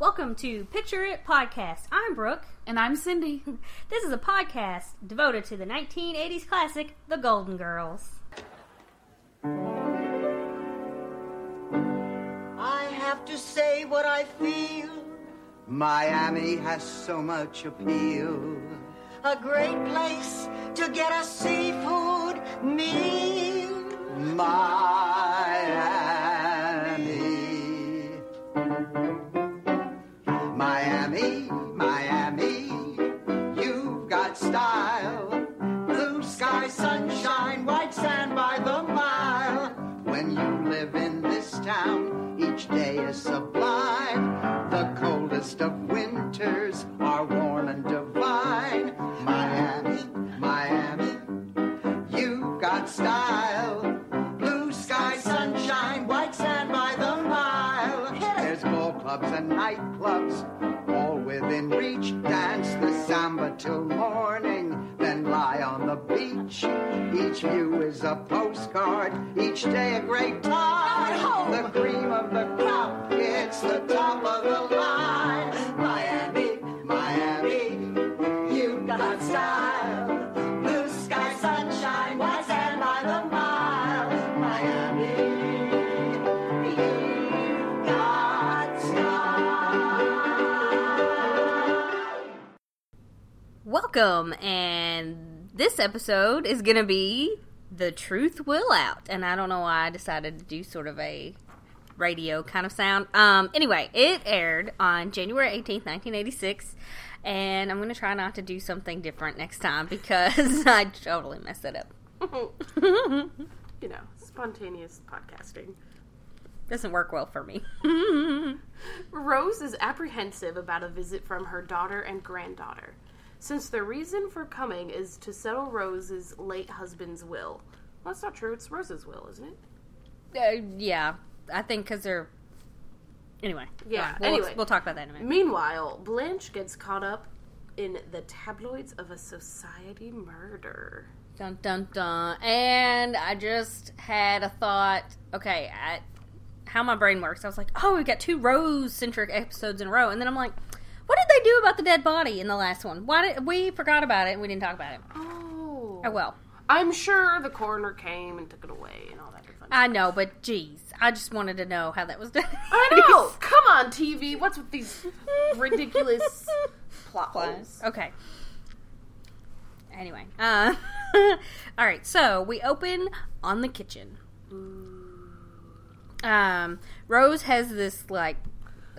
Welcome to Picture It Podcast. I'm Brooke. And I'm Cindy. This is a podcast devoted to the 1980s classic, The Golden Girls. I have to say what I feel. Miami has so much appeal. A great place to get a seafood meal. Miami. Coldest of winters are warm and divine. Miami, Miami, you've got style. Blue sky, sunshine, white sand by the mile. There's ball clubs and nightclubs, all within reach. Dance the samba till morning, the beach. Each view is a postcard, each day a great time. The cream of the crop, it's the top of the line. Miami, Miami, you've got style. Blue sky, sunshine, white sand by the mile. Miami, you've got style. Welcome, and this episode is going to be The Truth Will Out. And I don't know why I decided to do sort of a radio kind of sound. Um, anyway, it aired on January 18th, 1986. And I'm going to try not to do something different next time because I totally messed it up. You know, spontaneous podcasting. Doesn't work well for me. Rose is apprehensive about a visit from her daughter and granddaughter, since their reason for coming is to settle Rose's late husband's will. Well, that's not true. It's Rose's will, isn't it? Uh, yeah, I think because they're. Anyway. Yeah, We'll, anyway. we'll talk about that in a minute. Meanwhile, Blanche gets caught up in the tabloids of a society murder. Dun dun dun. And I just had a thought. Okay, I, how my brain works. I was like, oh, we've got two Rose centric episodes in a row, and then I'm like, what did they do about the dead body in the last one? Why did we forgot about it? and We didn't talk about it. Oh. Oh well, I'm sure the coroner came and took it away and all that good fun. I know, but geez, I just wanted to know how that was done. I know. Come on, TV. What's with these ridiculous plot holes? Okay. Anyway, uh, all right. So we open on the kitchen. Um, Rose has this like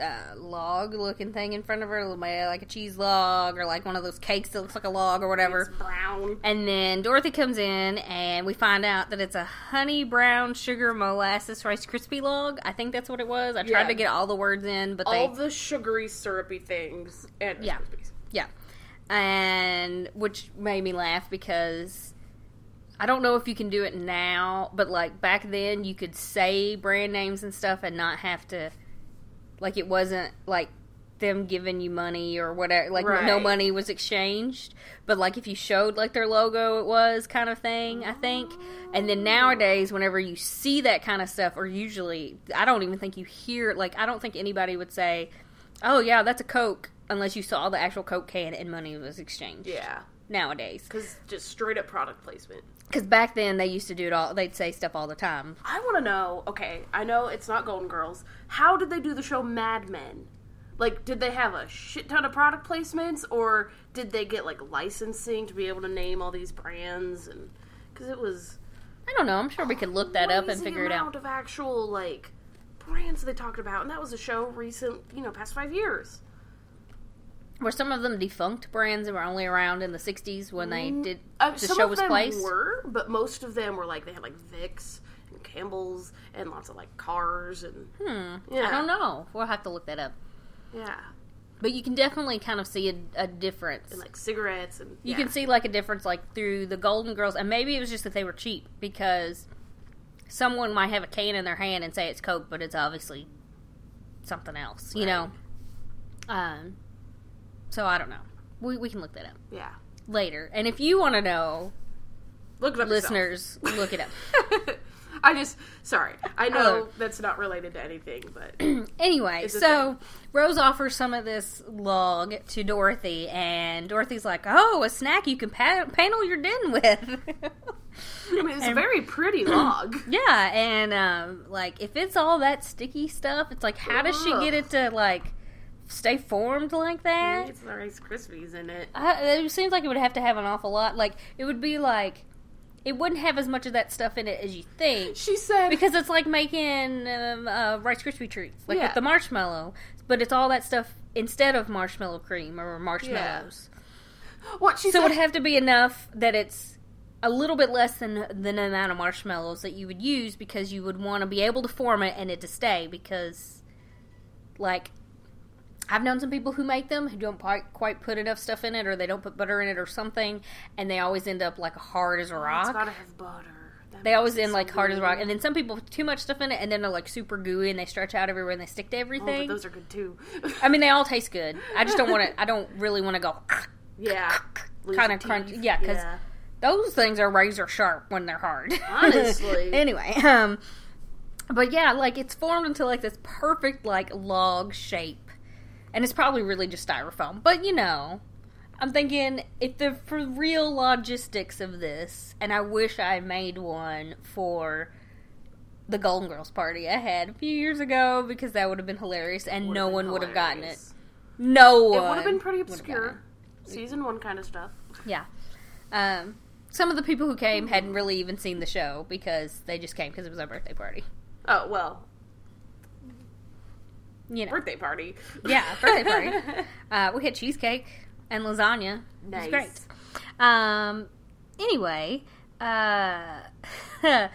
uh, log-looking thing in front of her, like a cheese log or like one of those cakes that looks like a log or whatever. It's brown. And then Dorothy comes in, and we find out that it's a honey brown sugar molasses Rice Krispie log. I think that's what it was. I tried Yeah. to get all the words in, but All they the sugary, syrupy things and Yeah. Krispies. yeah, and which made me laugh because I don't know if you can do it now, but like back then, you could say brand names and stuff and not have to. Like it wasn't like them giving you money or whatever. Like no money was exchanged, but like if you showed like their logo, it was kind of thing. I think. And then nowadays, whenever you see that kind of stuff, or usually, I don't even think you hear. Like I don't think anybody would say, "Oh yeah, that's a Coke," unless you saw the actual Coke can and money was exchanged. Yeah. Nowadays, Because just straight up product placement. Because back then they used to do it all. They'd say stuff all the time. I want to know. Okay, I know it's not Golden Girls. How did they do the show Mad Men? Like, did they have a shit ton of product placements, or did they get like licensing to be able to name all these brands? And because it was I don't know. I'm sure we could look that up and figure it amount out. of actual like brands they talked about, and that was a show recent, you know, past five years. Were some of them defunct brands that were only around in the '60s when they did Uh, the some show of was them placed? were, but most of them were like they had like Vicks and Campbell's and lots of like cars and Hmm. Yeah. I don't know. We'll have to look that up. yeah, But you can definitely kind of see a, a difference. and like cigarettes and you yeah. can see like a difference like through the Golden Girls, and maybe it was just that they were cheap because someone might have a can in their hand and say it's Coke, but it's obviously something else. You Right. know. Um. So I don't know. We we can look that up yeah. later, and if you want to know, Look it up, yourself. listeners, look it up. I just sorry. I know Oh. that's not related to anything, but Anyway, so Rose offers some of this log to Dorothy, and Dorothy's like, "Oh, a snack you can pa- panel your den with." I mean it's a very pretty log. yeah, and um, like if it's all that sticky stuff, it's like, how does she get it to like stay formed like that? It's the Rice Krispies in it. I, it seems like it would have to have an awful lot. Like it would be like it wouldn't have as much of that stuff in it as you think. She said Because it's like making um, uh, Rice Krispie treats, like Yeah. with the marshmallow, but it's all that stuff instead of marshmallow cream or marshmallows. what she So it would have to be enough that it's a little bit less than than the amount of marshmallows that you would use because you would want to be able to form it and it to stay because, like. I've known some people who make them who don't quite, quite put enough stuff in it, or they don't put butter in it, or something, and they always end up like hard as a oh, it's rock. gotta have butter. That They always end so like hard as rock, and then some people put too much stuff in it, and then they're like super gooey, and they stretch out everywhere, and they stick to Oh, everything. but those are good too. I mean, they all taste good. I just don't want to. I don't really want to go. Ah, yeah, ah, ah, Kinda your Yeah, because yeah, Those things are razor sharp when they're hard. Honestly. anyway, um, but yeah, like it's formed into like this perfect like log shape, and it's probably really just styrofoam. But you know, I'm thinking if the for real logistics of this, and I wish I made one for the Golden Girls party I had a few years ago because that would have been hilarious, and no one would have gotten it. No one. It would have been pretty obscure. Season one kind of stuff. Yeah. Um, some of the people who came hadn't really even seen the show because they just came because it was our birthday party. Oh well, You know. birthday party. Yeah, birthday party. Uh, we had cheesecake and lasagna. It was great. Um, anyway, uh,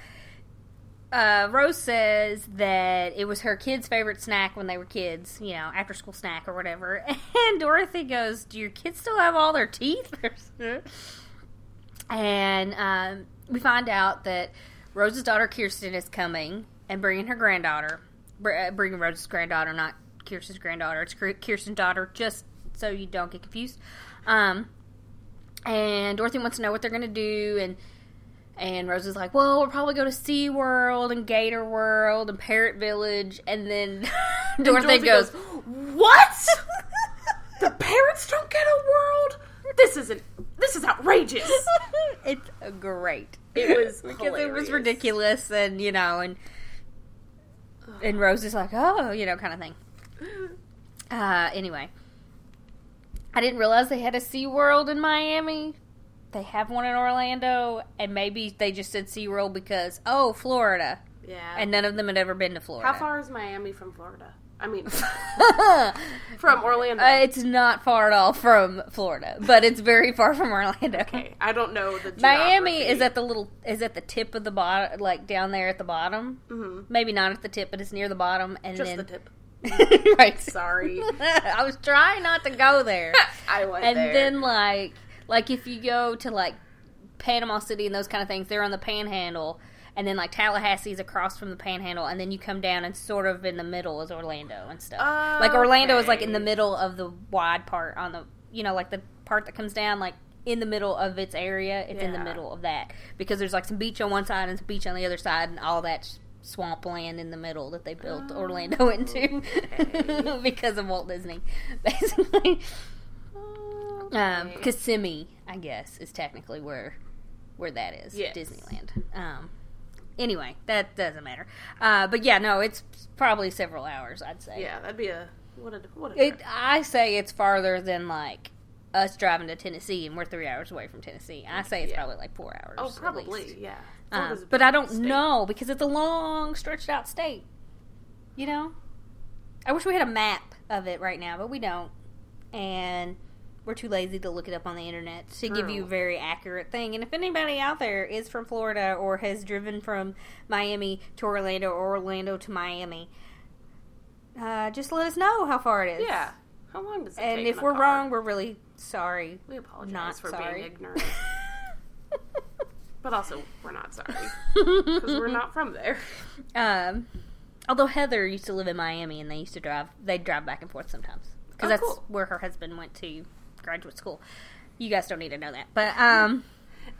uh, Rose says that it was her kids' favorite snack when they were kids, you know, after school snack or whatever. And Dorothy goes, Do your kids still have all their teeth? and um, we find out that Rose's daughter Kirsten is coming and bringing her granddaughter, uh, bringing Rose's granddaughter, not Kirsten's granddaughter. It's Kirsten's daughter, just so you don't get confused. Um, and Dorothy wants to know what they're going to do, and and Rose is like, "Well, we'll probably go to Sea World and Gator World and Parrot Village," and then Dorothy, Dorothy goes, goes, "What? the parents don't get a world? This isn't. This is outrageous." "It's great." It was because it was ridiculous, and you know, and and Rose is like, "Oh, you know," kind of thing. Uh, anyway, I didn't realize they had a Sea World in Miami. They have one in Orlando, and maybe they just said Sea World because oh, Florida, Yeah. and none of them had ever been to Florida. how far is Miami from Florida? I mean, uh, from Orlando. it's not far at all from Florida, but it's very far from Orlando. okay, I don't know the. Miami is at the little is at the tip of the bottom, like down there at the bottom. Mhm. Maybe not at the tip, but it's near the bottom, and just then the tip. right. Sorry, I was trying not to go there. I went and there. then like like if you go to like Panama City and those kind of things, they're on the Panhandle, and then like Tallahassee's across from the Panhandle, and then you come down and sort of in the middle is Orlando and stuff. Like Orlando is like in the middle of the wide part on the you know like the part that comes down like in the middle of its area. It's in the middle of that because there's like some beach on one side and some beach on the other side, and all that swampland in the middle that they built Oh, Orlando into okay. because of Walt Disney, basically. Um, Okay. Kissimmee, I guess, is technically where where that is. Yes. Disneyland. Um, anyway, that doesn't matter. Uh, but yeah, no, it's probably several hours. I'd say. yeah, that'd be a what a what a It. I say it's farther than like us driving to Tennessee, and we're three hours away from Tennessee. I say it's Yeah. probably like four hours. Oh, probably yeah. Um, but I don't state. know because it's a long, stretched out state. You know, I wish we had a map of it right now, but we don't, and we're too lazy to look it up on the internet to give you a very accurate thing. And if anybody out there is from Florida or has driven from Miami to Orlando or Orlando to Miami, uh, just let us know how far it is. Yeah. How long does it And take And if we're car? wrong, we're really sorry. we apologize not for sorry. being ignorant. But also, we're not sorry because we're not from there. Um, although Heather used to live in Miami and they used to drive, they'd drive back and forth sometimes because Oh, that's cool. where her husband went to graduate school. You guys don't need to know that, but um,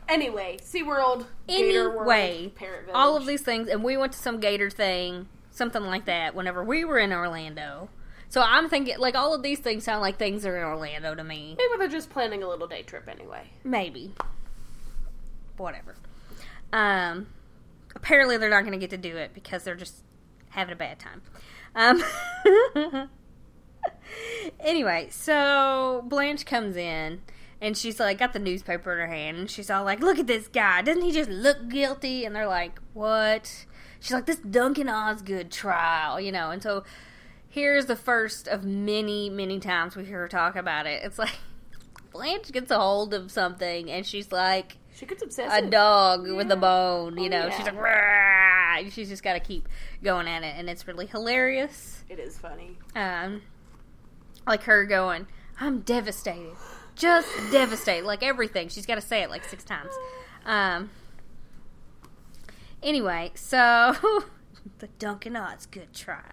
Anyway, SeaWorld, Gator World, Anyway, Parrot Village. all of these things, and we went to some gator thing, something like that, whenever we were in Orlando. So I'm thinking, like, all of these things sound like things are in Orlando to me. Maybe they're just planning a little day trip anyway. Maybe. Whatever. Um, apparently they're not going to get to do it because they're just having a bad time. Um, anyway, so Blanche comes in and she's like got the newspaper in her hand and she's all like, "Look at this guy! Doesn't he just look guilty?" And they're like, "What?" She's like, "This Duncan Osgood trial, you know." And so here's the first of many, many times we hear her talk about it. It's like Blanche gets a hold of something and she's like She gets obsessive. a dog with a bone, you Oh, know. yeah. She's like, "Rah!" She's just got to keep going at it, and it's really hilarious. It is funny. Um, like her going, "I'm devastated, just devastated," like everything. She's got to say it like six times. Um. Anyway, so the Duncan Good trial.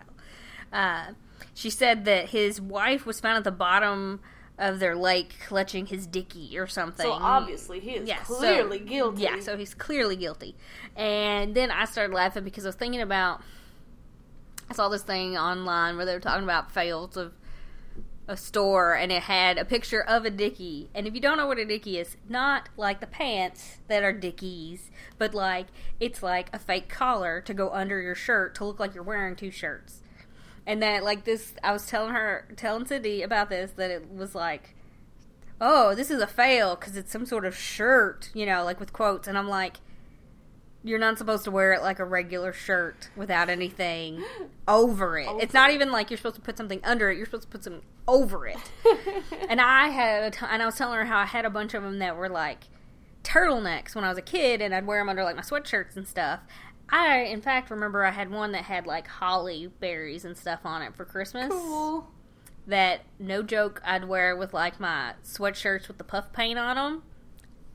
Uh, she said that his wife was found at the bottom of their lake clutching his dicky or something. So obviously he is Yeah, so- clearly guilty. Yeah, so he's clearly guilty. And then I started laughing because I was thinking about I saw this thing online where they were talking about fails of a store and it had a picture of a dickie. And if you don't know what a dickie is, not like the pants that are dickies, but like it's like a fake collar to go under your shirt to look like you're wearing two shirts. And that like this I was telling her telling Cindy about this that it was like oh, this is a fail because it's some sort of shirt, you know, like with quotes. And I'm like, you're not supposed to wear it like a regular shirt without anything over it. It's not even like you're supposed to put something under it. You're supposed to put something over it. and I had, a t- and I was telling her how I had a bunch of them that were like turtlenecks when I was a kid, and I'd wear them under like my sweatshirts and stuff. I, in fact, remember I had one that had like holly berries and stuff on it for Christmas cool. that no joke I'd wear with like my sweatshirts with the puff paint on them.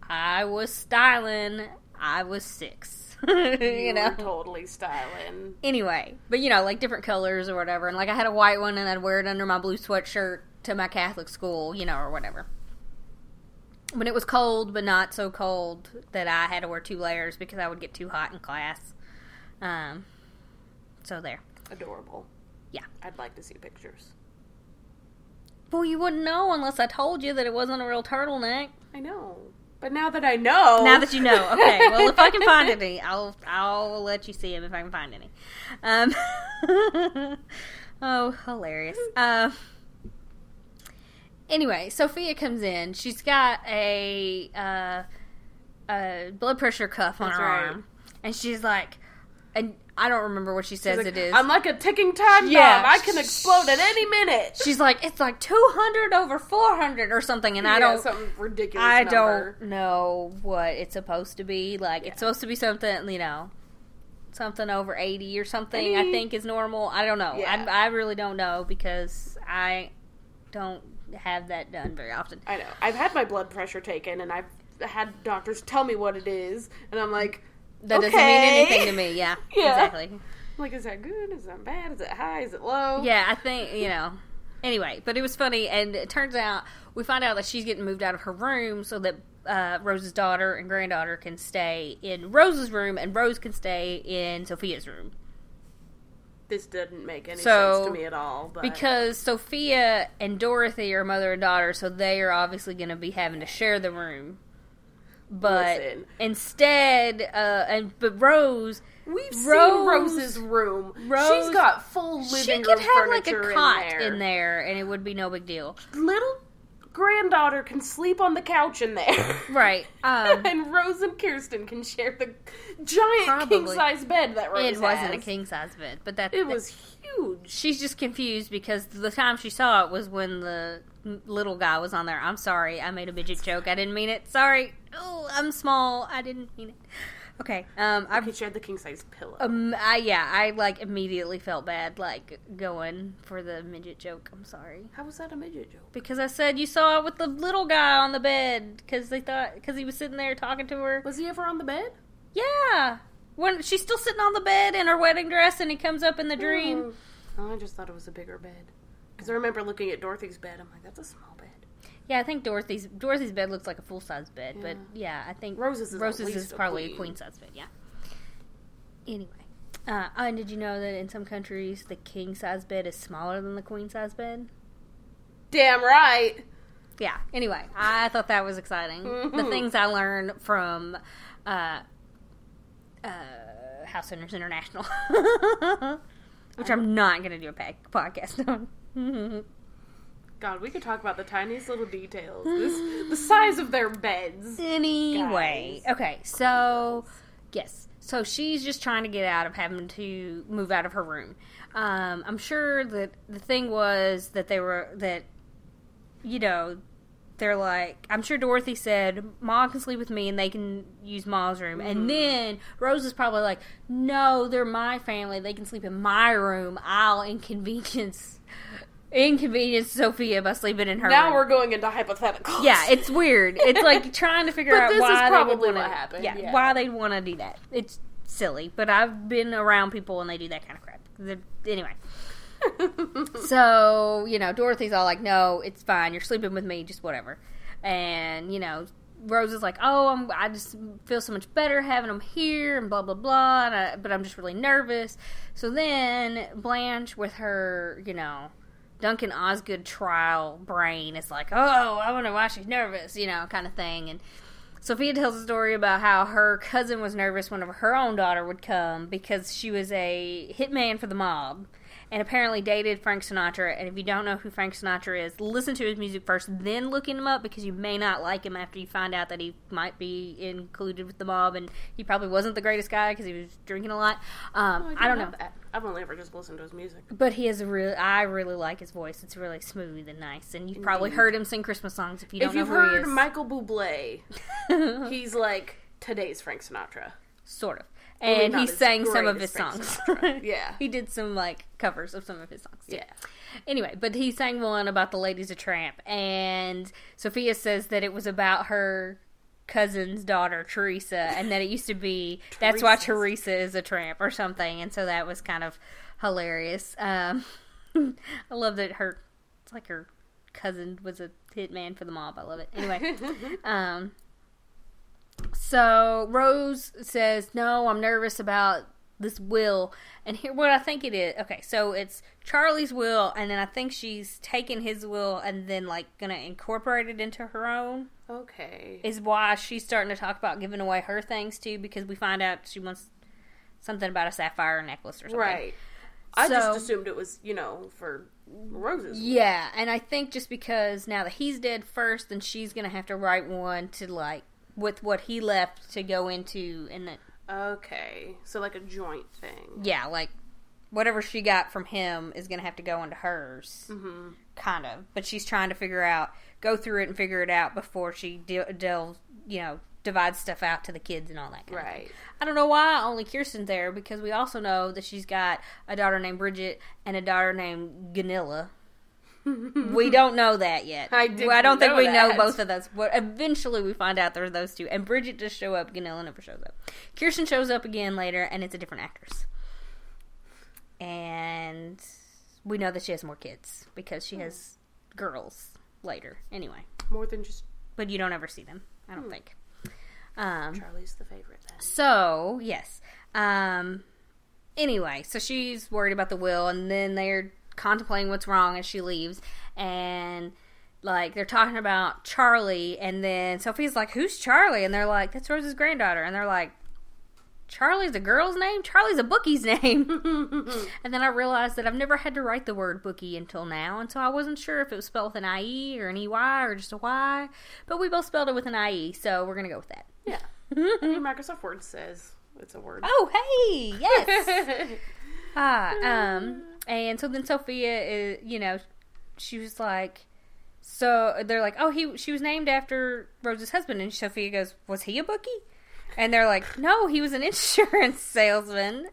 I was styling. I was six. you You know. totally styling. Anyway, but you know, like different colors or whatever. And like I had a white one and I'd wear it under my blue sweatshirt to my Catholic school, you know, or whatever. When it was cold, but not so cold that I had to wear two layers because I would get too hot in class. Um, so there. Adorable. Yeah. I'd like to see pictures. Well, you wouldn't know unless I told you that it wasn't a real turtleneck. I know. But now that I know. Now that you know, okay. Well, if I can find any, I'll I'll let you see him if I can find any. Um, oh, hilarious. Uh, anyway, Sophia comes in. She's got a uh, a blood pressure cuff on That's her right. arm, and she's like, and I don't remember what she says Like, it is. I'm like a ticking time Yeah. bomb. I can explode at any minute. She's like, it's like two hundred over four hundred or something, and I don't. Know something ridiculous. I number. don't know what it's supposed to be. Like Yeah. it's supposed to be something, you know, something over eighty or something. I think is normal. I don't know. Yeah. I, I really don't know because I don't have that done very often. I know. I've had my blood pressure taken, and I've had doctors tell me what it is, and I'm like, That doesn't mean anything to me. Yeah, Yeah. exactly. Like, is that good? Is that bad? Is it high? Is it low? Yeah, I think you know. Anyway, but it was funny, and it turns out we find out that she's getting moved out of her room so that uh, Rose's daughter and granddaughter can stay in Rose's room, and Rose can stay in Sophia's room. This didn't make any So, sense to me at all. But because Sophia and Dorothy are mother and daughter, so they are obviously going to be having to share the room. But Listen. instead, uh, and but Rose, we've seen Rose's room. Rose- She's got full living she room could have like a cot in there. in there, and it would be no big deal, Little granddaughter can sleep on the couch in there. right? Um, and Rose and Kirsten can share the giant king size bed that Rose it wasn't a king size bed, but that It was huge. She's just confused because the time she saw it was when the little guy was on there. I'm sorry, I made a midget joke. I didn't mean it. Sorry. Oh, I'm small. I didn't mean it. Okay. Um, I I could share the king size pillow. Um, I, yeah, I like immediately felt bad, like going for the midget joke. I'm sorry How was that a midget joke? because I said you saw it with the little guy on the bed because they thought because he was sitting there talking to her. Was he ever on the bed? Yeah, when she's still sitting on the bed in her wedding dress and he comes up in the dream. Oh, I just thought it was a bigger bed. Because I remember looking at Dorothy's bed. I'm like, that's a small. Yeah, I think Dorothy's Dorothy's bed looks like a full size bed, but yeah, I think Rose's is Rose's is probably a queen. queen size bed. Yeah. Anyway, uh, oh, and did you know that in some countries the king size bed is smaller than the queen size bed? Damn right. Yeah. Anyway, I thought that was exciting. The Mhm. things I learned from uh, uh, House Hunters International, which I'm not going to do a podcast on. God, we could talk about the tiniest little details. This, the size of their beds. Anyway, Guys. okay, so yes, so she's just trying to get out of having to move out of her room. Um, I'm sure that the thing was that they were that, you know, they're like. I'm sure Dorothy said, "Ma can sleep with me, and they can use Ma's room." And then Rose is probably like, "No, they're my family. They can sleep in my room. I'll inconvenience." Inconvenience Sophia by sleeping in her Now room. we're going into hypotheticals. Yeah, it's weird. It's like trying to figure out this is why probably they would wanna, Yeah, yeah. why they'd want to do that. It's silly, but I've been around people and they do that kind of crap. They're- anyway, so you know, Dorothy's all like, "No, it's fine. You're sleeping with me. Just whatever." And you know, Rose is like, "Oh, I'm, I just feel so much better having them here," and blah blah blah. And I, but I'm just really nervous. So then Blanche, with her, you know. Duncan Osgood trial brain is like, oh, I wonder why she's nervous, you know, kind of thing. And Sophia tells a story about how her cousin was nervous whenever her own daughter would come because she was a hitman for the mob and apparently dated Frank Sinatra. And if you don't know who Frank Sinatra is, listen to his music first, then look him up because you may not like him after you find out that he might be included with the mob and he probably wasn't the greatest guy because he was drinking a lot. Um, Oh, I don't know. that. I've only ever just listened to his music. But he is a really, I really like his voice. It's really smooth and nice. And you've probably Indeed. heard him sing Christmas songs if you don't know. If you've heard he. Michael Bublé, he's like today's Frank Sinatra. sort of. And he sang some of his songs. Yeah. he did some like covers of some of his songs. too. Yeah. Anyway, but he sang one about the ladies of tramp, and Sophia says that it was about her cousin's daughter Teresa, and that it used to be that's why Teresa is a tramp or something, and so that was kind of hilarious. Um, I love that her it's like her cousin was a hitman for the mob. I love it. Anyway, um, so Rose says, "No, I'm nervous about this will." And here, what I think it is. Okay, so it's Charlie's will, and then I think she's taken his will and then like gonna incorporate it into her own. Okay. Is why she's starting to talk about giving away her things too, because we find out she wants something about a sapphire necklace or something. Right. I So- just assumed it was, you know, for roses. Yeah, and I think just because now that he's dead first, then she's gonna have to write one to like with what he left to go into, and then Okay. So like a joint thing. yeah, like whatever she got from him is gonna have to go into hers, Mm-hmm. kind of. But she's trying to figure out, go through it and figure it out before she de- delves, you know, divides stuff out to the kids and all that. Kind Of thing. Right. I don't know why only Kirsten's there because we also know that she's got a daughter named Bridget and a daughter named Gunilla. We don't know that yet. I Well, I don't think we know both of those, but eventually we find out there are those two. And Bridget just show up. Gunilla never shows up. Kirsten shows up again later, and it's a different actress. And we know that she has more kids because she has girls later. Anyway, More than just but you don't ever see them. I don't think. Um, Charlie's the favorite then. so yes. Um. Anyway, so she's worried about the will, and then they're contemplating what's wrong as she leaves, and like they're talking about Charlie, and then Sophie's like, "Who's Charlie?" And they're like, "That's Rose's granddaughter," and they're like. Charlie's a girl's name? Charlie's a bookie's name. and then I realized that I've never had to write the word bookie until now, and so I wasn't sure if it was spelled with an IE or an EY or just a Y. But we both spelled it with an IE, so we're to go with that. Yeah. I mean, Microsoft Word says it's a word. Oh, hey, yes. ah, um, and so then Sophia is, you know, she was like, so they're like, oh, he, she was named after Rose's husband, and Sophia goes, was he a bookie? And they're like, no, he was an insurance salesman.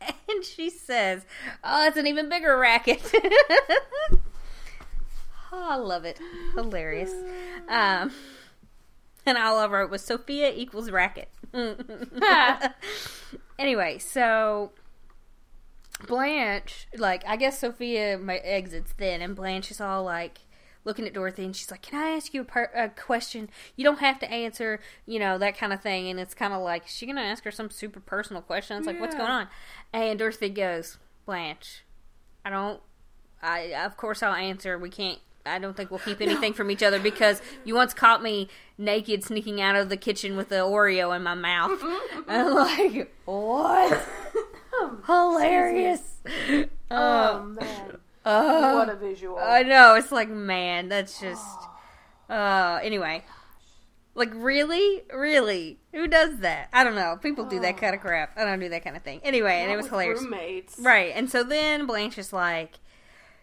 And she says, oh, it's an even bigger racket. oh, I love it. Hilarious. Um, and all I wrote was Sophia equals racket. anyway, so Blanche, like, I guess Sophia exits then, and Blanche is all like, looking at Dorothy, and she's like, "Can I ask you a, per- a question? You don't have to answer, you know, that kind of thing." And it's kind of like, is she gonna ask her some super personal question? It's like, what's going on? And Dorothy goes, "Blanche, I don't. I of course I'll answer. We can't." I don't think we'll keep anything from each other because you once caught me naked sneaking out of the kitchen with the Oreo in my mouth. Mm-hmm. I'm like, what? Hilarious. Oh Uh, man, uh, what a visual! I know. It's like, man, that's just. Uh, anyway. Like, really? Really? Who does that? I don't know. People do that kind of crap. I don't do that kind of thing. Anyway, and it was hilarious. Roommates, Right. And so then Blanche is like,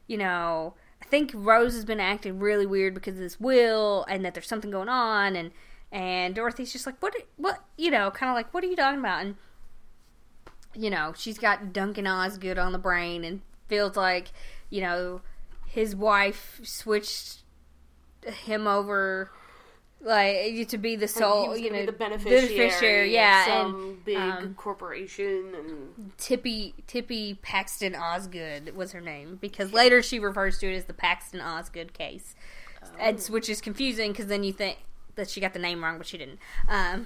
you know, I think Rose has been acting really weird because of this will and that there's something going on and and Dorothy's just like, "What what, you know, kind of like, what are you talking about?" And you know, she's got Duncan Osgood on the brain and feels like, you know, his wife switched him over like to be the sole, you know, the beneficiary, yeah, some and big um, corporation, and Tippy Tippy Paxton Osgood was her name because later she refers to it as the Paxton Osgood case, It's- which is confusing because then you think that she got the name wrong, but she didn't. Um,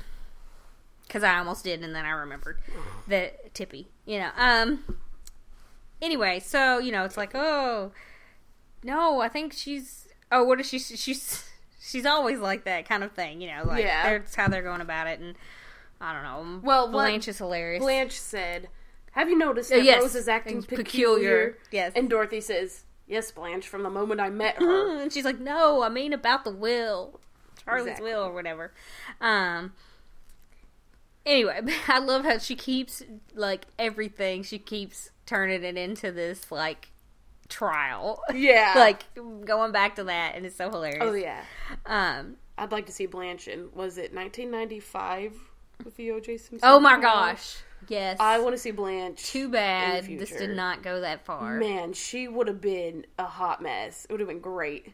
because I almost did, and then I remembered that Tippy. You know. Um. Anyway, so you know, it's like, oh, no, I think she's. Oh, what is she? She's she's always like that kind of thing. You know, like Yeah. that's how they're going about it, and I don't know. Well, Blanche is hilarious. Blanche said, "Have you noticed Uh, that yes. Rose is acting peculiar?" peculiar, yes. And Dorothy says, "Yes, Blanche. From the moment I met her." and she's like, "No, I mean about the will, Charlie's Exactly. will, or whatever." Um. Anyway, I love how she keeps like everything. She keeps turning it into this like trial. Yeah. like going back to that, and it's so hilarious. oh yeah. Um. I'd like to see Blanche in was it 1995 with the O.J. Simpson? Oh my gosh. Yes. I want to see Blanche. Too bad this did not go that far. Man, she would have been a hot mess. It would have been great.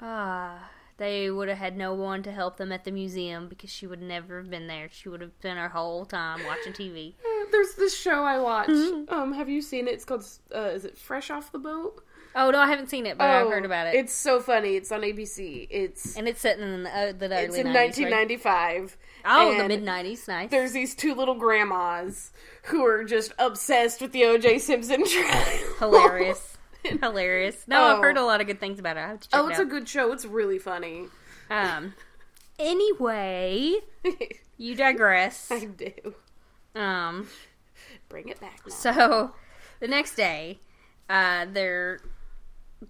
Ah, they would have had no one to help them at the museum because she would never have been there. She would have been her whole time watching TV. Uh, There's this show I watch. Mm-hmm. Um, have you seen it? It's called. Uh, is it Fresh Off the Boat? Oh no, I haven't seen it, but I've heard about it. It's so funny. It's on ABC. It's and it's set in the, uh, the early it's in 90s, right? 1995. Oh, the mid nineties, nice. There's these two little grandmas who are just obsessed with the O.J. Simpson trial. hilarious, hilarious. No, I've Oh. heard a lot of good things about it. I have to check oh, it it's a good show. It's really funny. um. Anyway, you digress. I do. Um. Bring it back now. So the next day, uh, they're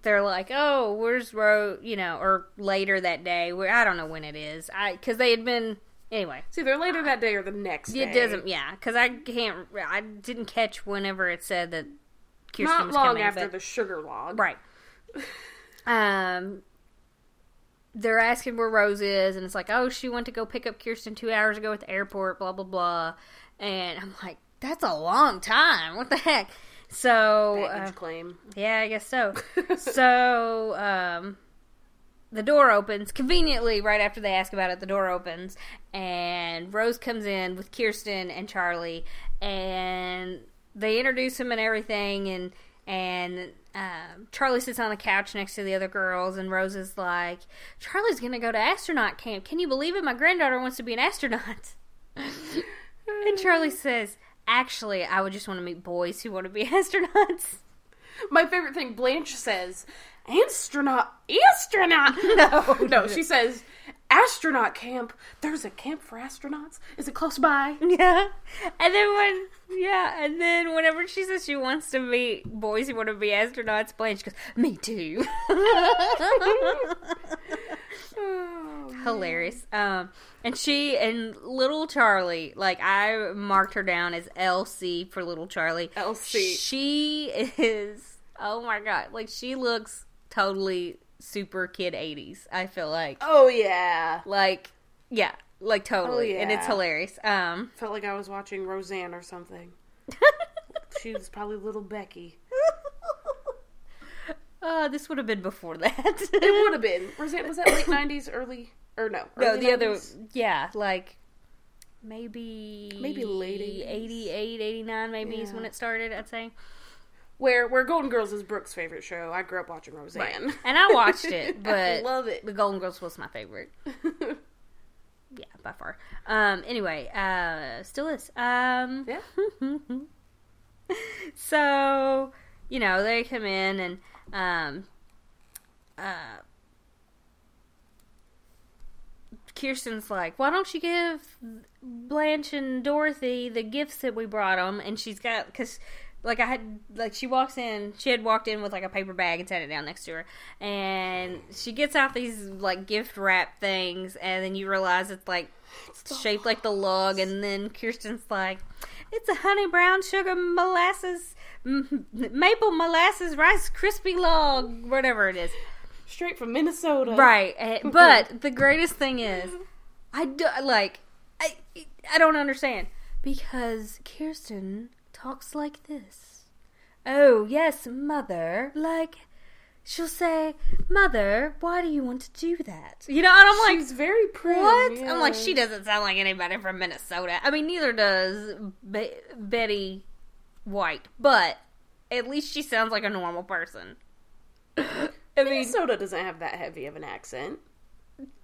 they're like, "Oh, where's Ro?" You know, or later that day. Where I don't know when it is. I because they had been anyway. It's either later that day or the next day. It doesn't, yeah, because I can't. I didn't catch whenever it said that Kirsten Not was long coming, after but- the sugar log. right. Um, they're asking where Rose is, and it's like, oh, she went to go pick up Kirsten two hours ago at the airport. Blah blah blah, and I'm like, that's a long time. What the heck? So uh, claim. yeah, I guess so. so, um, the door opens conveniently right after they ask about it. The door opens, and Rose comes in with Kirsten and Charlie, and they introduce him and everything. And and um, Charlie sits on the couch next to the other girls, and Rose is like, "Charlie's gonna go to astronaut camp. Can you believe it? My granddaughter wants to be an astronaut." and Charlie says. Actually, I would just want to meet boys who want to be astronauts. My favorite thing, Blanche says, astronaut, astronaut. No, No, she says, astronaut camp. There's a camp for astronauts. Is it close by? Yeah. And then when yeah, and then whenever she says she wants to meet boys who want to be astronauts, Blanche goes, Me too. Hilarious. Um and she and little Charlie, like I marked her down as LC for little Charlie. LC. She is oh my god, like she looks totally super kid 80s, I feel like. Oh yeah. Like yeah, like totally. And it's hilarious. Um Felt like I was watching Roseanne or something. She was probably little Becky. Uh, this would have been before that. It would have been. Roseanne was that late nineties, early or no? No, the other, yeah, like maybe Maybe late 80s. 88, 89 maybe is when it started. I'd say. where where Golden Girls is Brooke's favorite show. I grew up watching Roseanne. And I watched it, but I love it. The Golden Girls was my favorite. Yeah, by far. Um. Anyway, uh, still is. Um. Yeah. so you know they come in and um. Uh. Kirsten's like, why don't you give Blanche and Dorothy the gifts that we brought them? And she's got because like I had like she walks in, she had walked in with like a paper bag and set it down next to her, and she gets out these like gift wrap things, and then you realize it's like shaped like the log, and then Kirsten's like, it's a honey brown sugar molasses. m- Maple molasses Rice Krispie log, whatever it is. Straight from Minnesota. Right, eh, but the greatest thing is, I do, like, I I don't understand because Kirsten talks like this. Oh yes, mother. Like, she'll say, "Mother, why do you want to do that?" You know, and I'm like, She's very prim. what? yeah. I'm like, she doesn't sound like anybody from Minnesota. I mean, neither does Be- Betty White, but at least she sounds like a normal person. I mean, Minnesota doesn't have that heavy of an accent.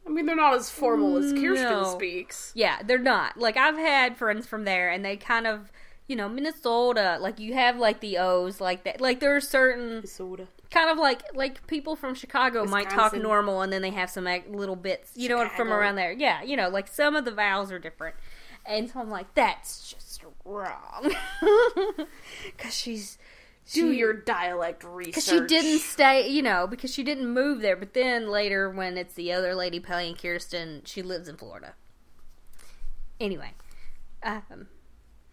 I mean, they're not as formal as mm, Kirsten No. speaks. Yeah, they're not. Like I've had friends from there and they kind of you know, Minnesota, like you have like the O's like that. Like there are certain Minnesota. kind of like like people from Chicago might talk normal and then they have some like, little bits, you know, from around there. Yeah, you know, like some of the vowels are different. And so I'm like that's just wrong. Cuz she's Do she- your dialect research. because she didn't stay, you know, because she didn't move there. But then later, when it's the other lady playing Kirsten, she lives in Florida. Anyway, um,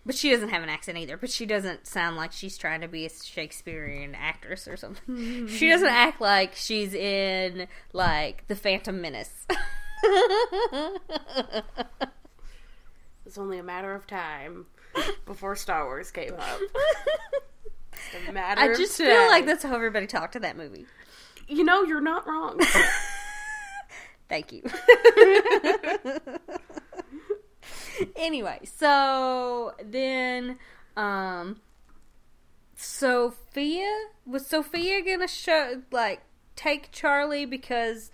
but she doesn't have an accent either. But she doesn't sound like she's trying to be a Shakespearean actress or something. she doesn't act like she's in like the Phantom Menace. It's only a matter of time before Star Wars came up. It's a matter I of just time. feel like that's how everybody talked to that movie. You know, you're not wrong. Thank you. anyway, so then um Sophia was Sophia gonna show like take Charlie because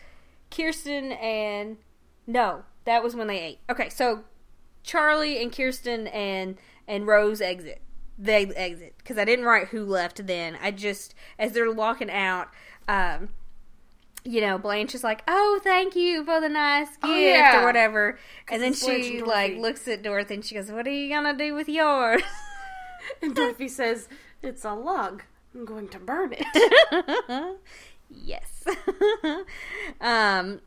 Kirsten and no, that was when they ate. Okay, so Charlie and Kirsten and and Rose exit. They exit because I didn't write who left. Then I just as they're walking out, um, you know, Blanche is like, "Oh, thank you for the nice gift Oh, yeah. or whatever," and then she and like looks at Dorothy and she goes, "What are you gonna do with yours?" and Dorothy says, It's a lug. I'm going to burn it. yes. um.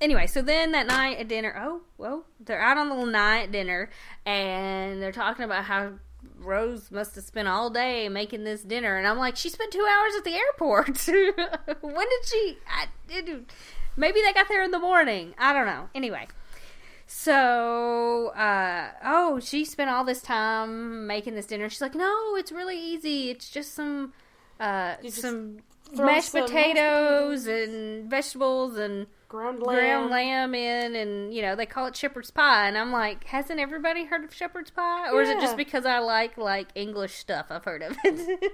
Anyway, so then that night at dinner, oh, well, they're out on the night at dinner, and they're talking about how Rose must have spent all day making this dinner, and I'm like, she spent two hours at the airport. when did she? I, it, maybe they got there in the morning. I don't know. Anyway, so uh, oh, she spent all this time making this dinner. She's like, no, it's really easy. It's just some uh, some mashed some mashed potatoes and vegetables and Ground lamb. ground lamb in, and you know they call it shepherd's pie. And I'm like, hasn't everybody heard of shepherd's pie, or is it just because I like like English stuff? I've heard of it.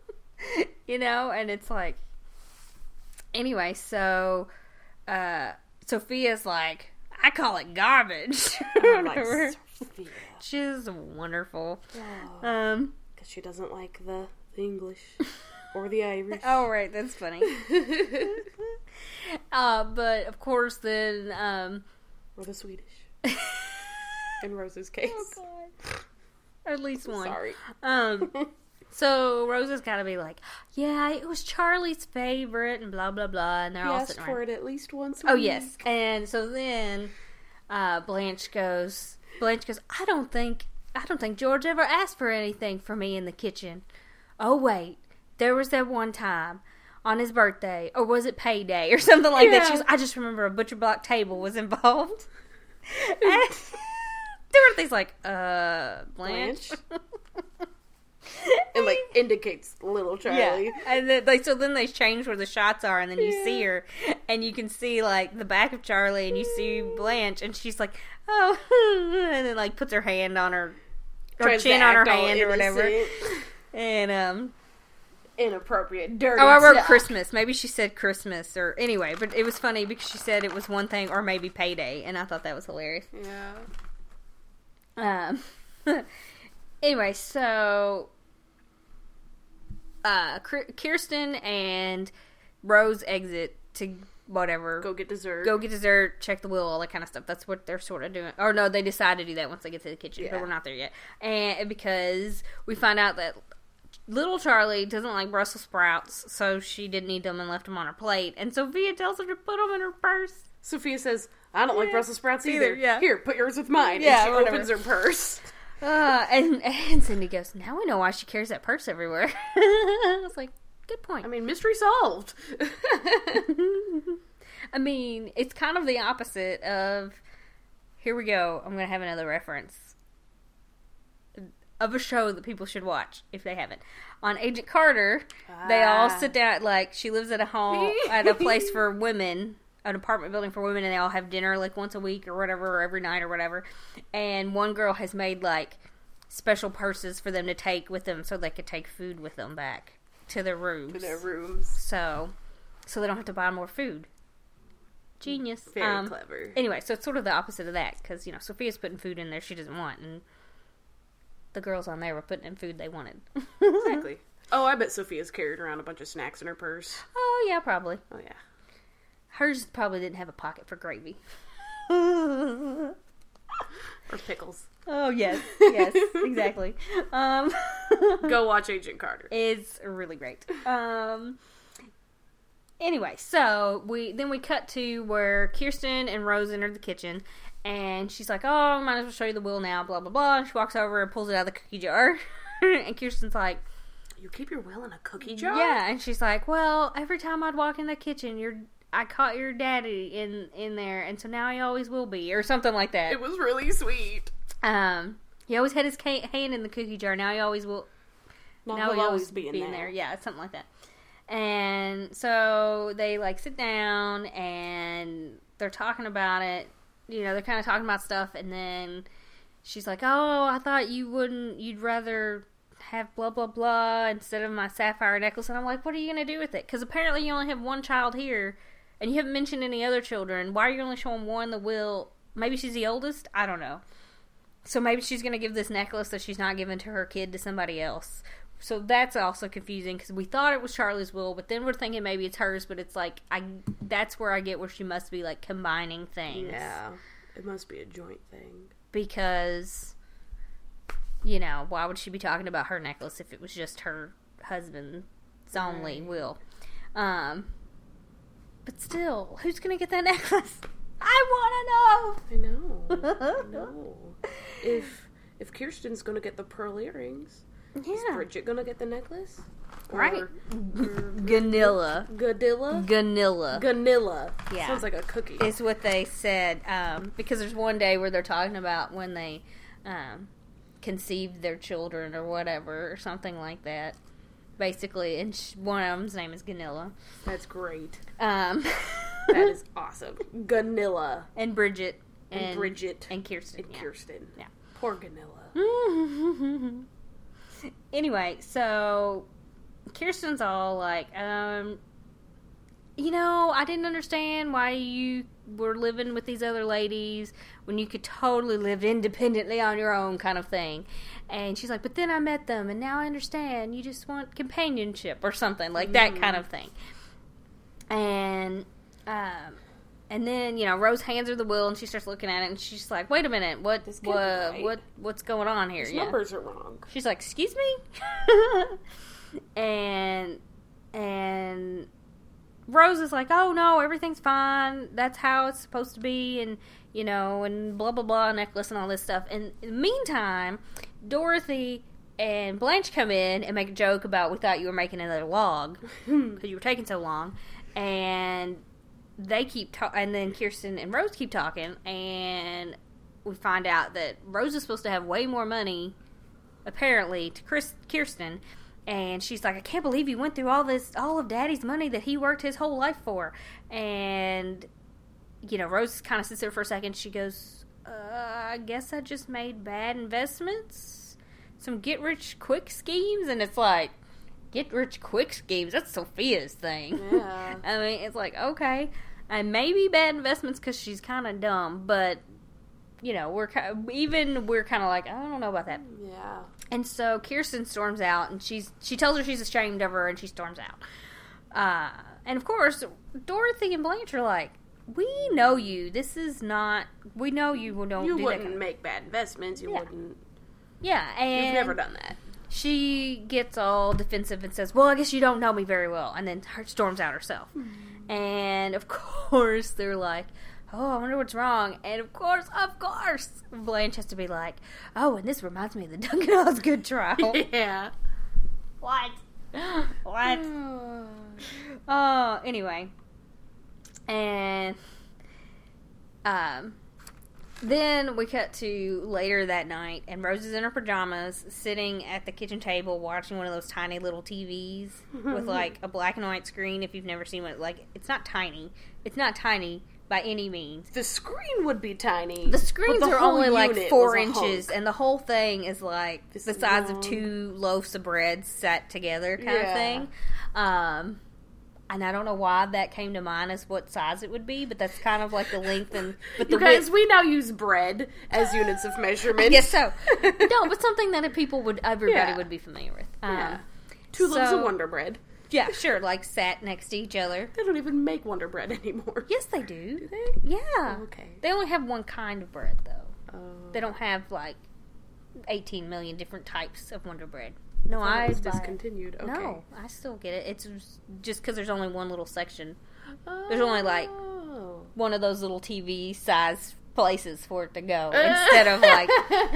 you know, and it's like, anyway. So uh, Sophia's like, I call it garbage. I'm like, She's wonderful. Oh, Um. Because she doesn't like the, the English or the Irish. Oh right, that's funny. uh, but of course, then um, or the Swedish. In Rose's case. Oh, at least one. Sorry. Um, so Rose has got to be like, yeah, it was Charlie's favorite, and blah blah blah, and they're He all asked sitting for around. it at least once a Oh week. yes, and so then uh, Blanche goes. Blanche goes. I don't think. I don't think George ever asked for anything for me in the kitchen. Oh wait, there was that one time on his birthday, or was it payday, or something like that. She goes, I just remember a butcher block table was involved. and Dorothy's like, uh, Blanche. And like indicates little Charlie. Yeah, and then like so then they change where the shots are, and then you see her, and you can see like the back of Charlie, and you see Blanche, and she's like, oh, and then like puts her hand on her, her Tries chin on her hand or whatever. And um, inappropriate, dirty. Oh, I wrote stuff. Christmas. Maybe she said Christmas or anyway, but it was funny because she said it was one thing or maybe payday, and I thought that was hilarious. Yeah. Um, anyway, so uh, Kirsten and Rose exit to whatever Go get dessert. go get dessert, check the wheel, all that kind of stuff. That's what they're sort of doing. Or no, they decide to do that once they get to the kitchen, Yeah. but we're not there yet. And because we find out that little Charlie doesn't like Brussels sprouts, so she didn't eat them and left them on her plate. And Sophia tells her to put them in her purse. Sophia says, "I don't like Brussels sprouts Either, either. yeah. Here, put yours with mine." Yeah, and she whatever. opens her purse. Uh, and and Cindy goes, "Now we know why she carries that purse everywhere." I was like, "Good point." I mean, mystery solved. I mean, it's kind of the opposite of. Here we go. I'm gonna have another reference of a show that people should watch if they haven't. On Agent Carter, they all Ah. sit down. Like she lives at a home at a place for women, an apartment building for women, and they all have dinner like once a week or whatever, or every night or whatever. And one girl has made like special purses for them to take with them, so they could take food with them back to their rooms. to their rooms. So, so they don't have to buy more food. Genius. Very Um, clever. Anyway, so it's sort of the opposite of that because you know Sophia's putting food in there she doesn't want, and the girls on there were putting in food they wanted. Exactly. Oh, I bet Sophia's carried around a bunch of snacks in her purse. oh yeah, probably. Oh yeah. Hers probably didn't have a pocket for gravy. Or pickles. oh yes, yes, exactly. Um, Go watch Agent Carter. It's really great. Um. Anyway, so we then we cut to where Kirsten and Rose enter the kitchen, and she's like, "Oh, I might as well show you the will now." Blah blah blah. And she walks over and pulls it out of the cookie jar, and Kirsten's like, You keep your will in a cookie jar? "Yeah," and she's like, "Well, every time I'd walk in the kitchen, your I caught your daddy in in there, and so now he always will be, or something like that." It was really sweet. Um, he always had his ca- hand in the cookie jar. Now he always will. Now, now he'll he always be in there. there. Yeah, something like that. And so they like sit down and they're talking about it. You know, they're kind of talking about stuff, and then she's like, "Oh, I thought you wouldn't. You'd rather." Have blah blah blah instead of my sapphire necklace, and I'm like, what are you gonna do with it? Because apparently you only have one child here, and you haven't mentioned any other children. Why are you only showing one the will? Maybe she's the oldest. I don't know. So maybe she's to give this necklace that she's not giving to her kid to somebody else. So that's also confusing because we thought it was Charlie's will, but then we're thinking maybe it's hers. But it's like I that's where I get where she must be like combining things. Yeah. It must be a joint thing. Because you know why would she be talking about her necklace if it was just her husband's only will? Um. But still, who's going to get that necklace? I want I know. to know. I know. If if Kirsten's gonna get the pearl earrings, is Yeah. Bridget gonna get the necklace? Right. Or Gunilla. Gadilla? Gunilla. Gunilla. Yeah. Sounds like a cookie. is what they said um, because there's one day where they're talking about when they um, conceived their children or whatever or something like that basically and sh- one of them's name is Gunilla That's great. um, That is awesome. Gunilla. and Bridget And, and, Bridget. and Kirsten And yeah. Kirsten. Yeah. Poor Gunilla. Anyway, so Kirsten's all like, um, you know, I didn't understand why you were living with these other ladies when you could totally live independently on your own, kind of thing. And she's like, but then I met them, and now I understand. You just want companionship or something like that, kind of thing. And um, and then you know Rose hands her the will, and she starts looking at it, and she's like, "Wait a minute, what This what right. what what's going on here?" These Yeah. numbers are wrong. She's like, "Excuse me," and and Rose is like, "Oh no, everything's fine. That's how it's supposed to be," and you know, and blah blah blah, necklace and all this stuff. And in the meantime, Dorothy and Blanche come in and make a joke about we thought you were making another log because you were taking so long, and they keep talking, and then Kirsten and Rose keep talking, and we find out that Rose is supposed to have way more money apparently to Chris, Kirsten, and she's like, "I can't believe you went through all this, all of Daddy's money that he worked his whole life for." And you know, Rose kind of sits there for a second. She goes, uh, "I guess I just made bad investments, some get rich quick schemes," and it's like. Get rich quick schemes. That's Sophia's thing. Yeah. I mean, it's like okay, and maybe bad investments because she's kind of dumb, but you know, we're ki- even we're kind of like I don't know about that. Yeah. And so Kirsten storms out, and she's she tells her she's ashamed of her, and she storms out. Uh, and of course, Dorothy and Blanche are like, "We know you. This is not. We know you don't You do wouldn't kind of- make bad investments. You Yeah. wouldn't. Yeah, and You've never done that. She gets all defensive and says, "Well, I guess you don't know me very well," and then her storms out herself. And of course, they're like, "Oh, I wonder what's wrong." And of course, of course, Blanche has to be like, "Oh, and this reminds me of the Duncan Osgood trial." yeah. what? what? Oh, anyway, and um, then we cut to later that night, and Rose is in her pajamas, sitting at the kitchen table, watching one of those tiny little TVs with like a black and white screen. If you've never seen one, like it's not tiny. It's not tiny by any means. The screen would be tiny. The screens the are only like four inches, and the whole thing is like This the size long- of two loaves of bread set together, kind Yeah. of thing. Um, and I don't know why that came to mind as what size it would be, but that's kind of like the length and but the guys, width. we now use bread as units of measurement. Yes, so no, but something that people would everybody Yeah. would be familiar with. Um, Yeah. Two loaves so- of Wonder Bread. Yeah, sure, like sat next to each other. They don't even make Wonder Bread anymore. Yes, they do. Do they? Yeah. Okay. They only have one kind of bread though. Oh. They don't have like 18 million different types of Wonder Bread. No, I I it was buy- discontinued. Okay. No, I still get it. It's just because there's only one little section, There's only, like- Oh. one of those little TV size places for it to go instead of like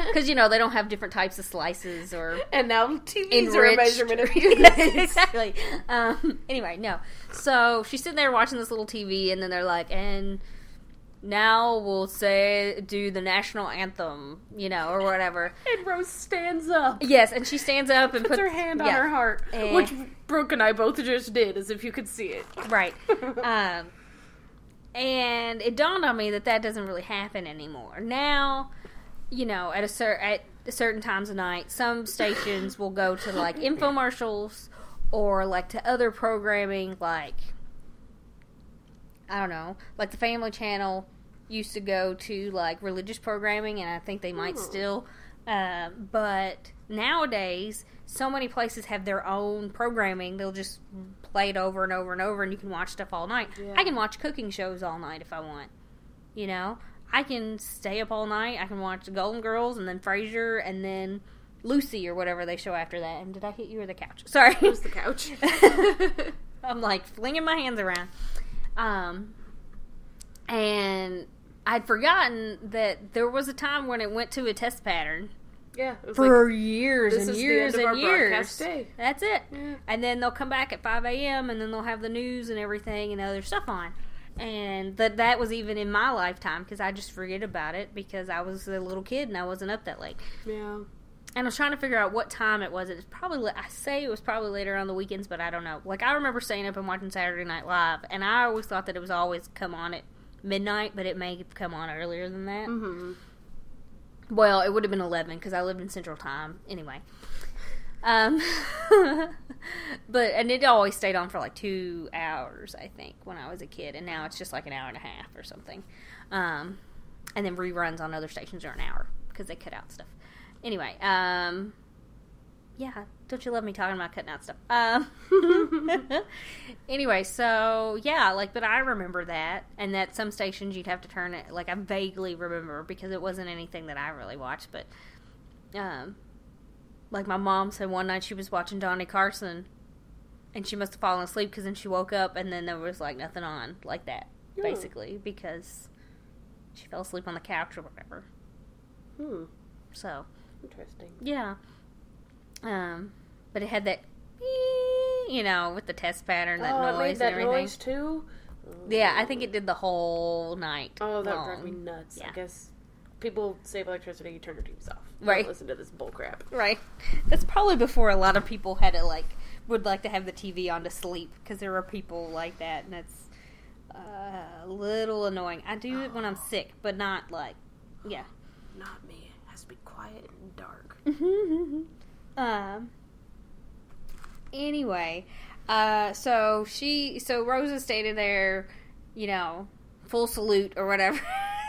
because you know they don't have different types of slices or And now TVs are a measurement of exactly. Um, anyway, no. So she's sitting there watching this little TV, and then they're like, and now we'll say do the national anthem, you know, or whatever. And Rose stands up. Yes, and she stands up and Puts puts her hand on her heart, Eh. which Brooke and I both just did, as if you could see it. Right. um, and it dawned on me that that doesn't really happen anymore. Now, you know, at a cer- at certain times of night, some stations will go to like infomercials or like to other programming, like I don't know, like the Family Channel used to go to like religious programming, and I think they might Hmm. still. Uh, but nowadays, so many places have their own programming. They'll just play it over and over and over, and you can watch stuff all night. Yeah. I can watch cooking shows all night if I want. You know, I can stay up all night. I can watch Golden Girls and then Frasier and then Lucy or whatever they show after that. And did I hit you or the couch? Sorry, It was the couch. I'm like flinging my hands around. Um, and I'd forgotten that there was a time when it went to a test pattern yeah. For like, years and years and years. day. That's it. Yeah. And then they'll come back at 5 a.m. and then they'll have the news and everything and other stuff on. And that that was even in my lifetime because I just forget about it because I was a little kid and I wasn't up that late. yeah. And I was trying to figure out what time it was. It's probably I say it was probably later on the weekends, but I don't know. Like I remember staying up and watching Saturday Night Live, and I always thought that it was always come on at midnight, but it may have come on earlier than that. hmm Well, it would have been eleven because I lived in Central Time anyway. Um, but and it always stayed on for like two hours, I think, when I was a kid, and now it's just like an hour and a half or something. Um, and then reruns on other stations are an hour because they cut out stuff. Anyway, um, yeah, don't you love me talking about cutting out stuff? Um, anyway, so yeah, like, but I remember that, and that some stations you'd have to turn it. Like, I vaguely remember because it wasn't anything that I really watched, but um, like my mom said one night she was watching Johnny Carson, and she must have fallen asleep because then she woke up and then there was like nothing on like that, Hmm. basically because she fell asleep on the couch or whatever. Hmm. So Interesting. yeah, um, but it had that, you know, with the test pattern, that oh, it noise that and everything. noise too. Yeah, I think it did the whole night. Oh, that long. drove me nuts. Yeah. I guess people save electricity. You turn your TVs off. Don't Right. listen to this bull crap. Right. That's probably before a lot of people had to like would like to have the TV on to sleep because there are people like that, and that's uh, a little annoying. I do it when I'm sick, but not like, yeah. Not me. It has to be quiet and. Um. anyway, uh, so she, so is standing there, you know, full salute or whatever,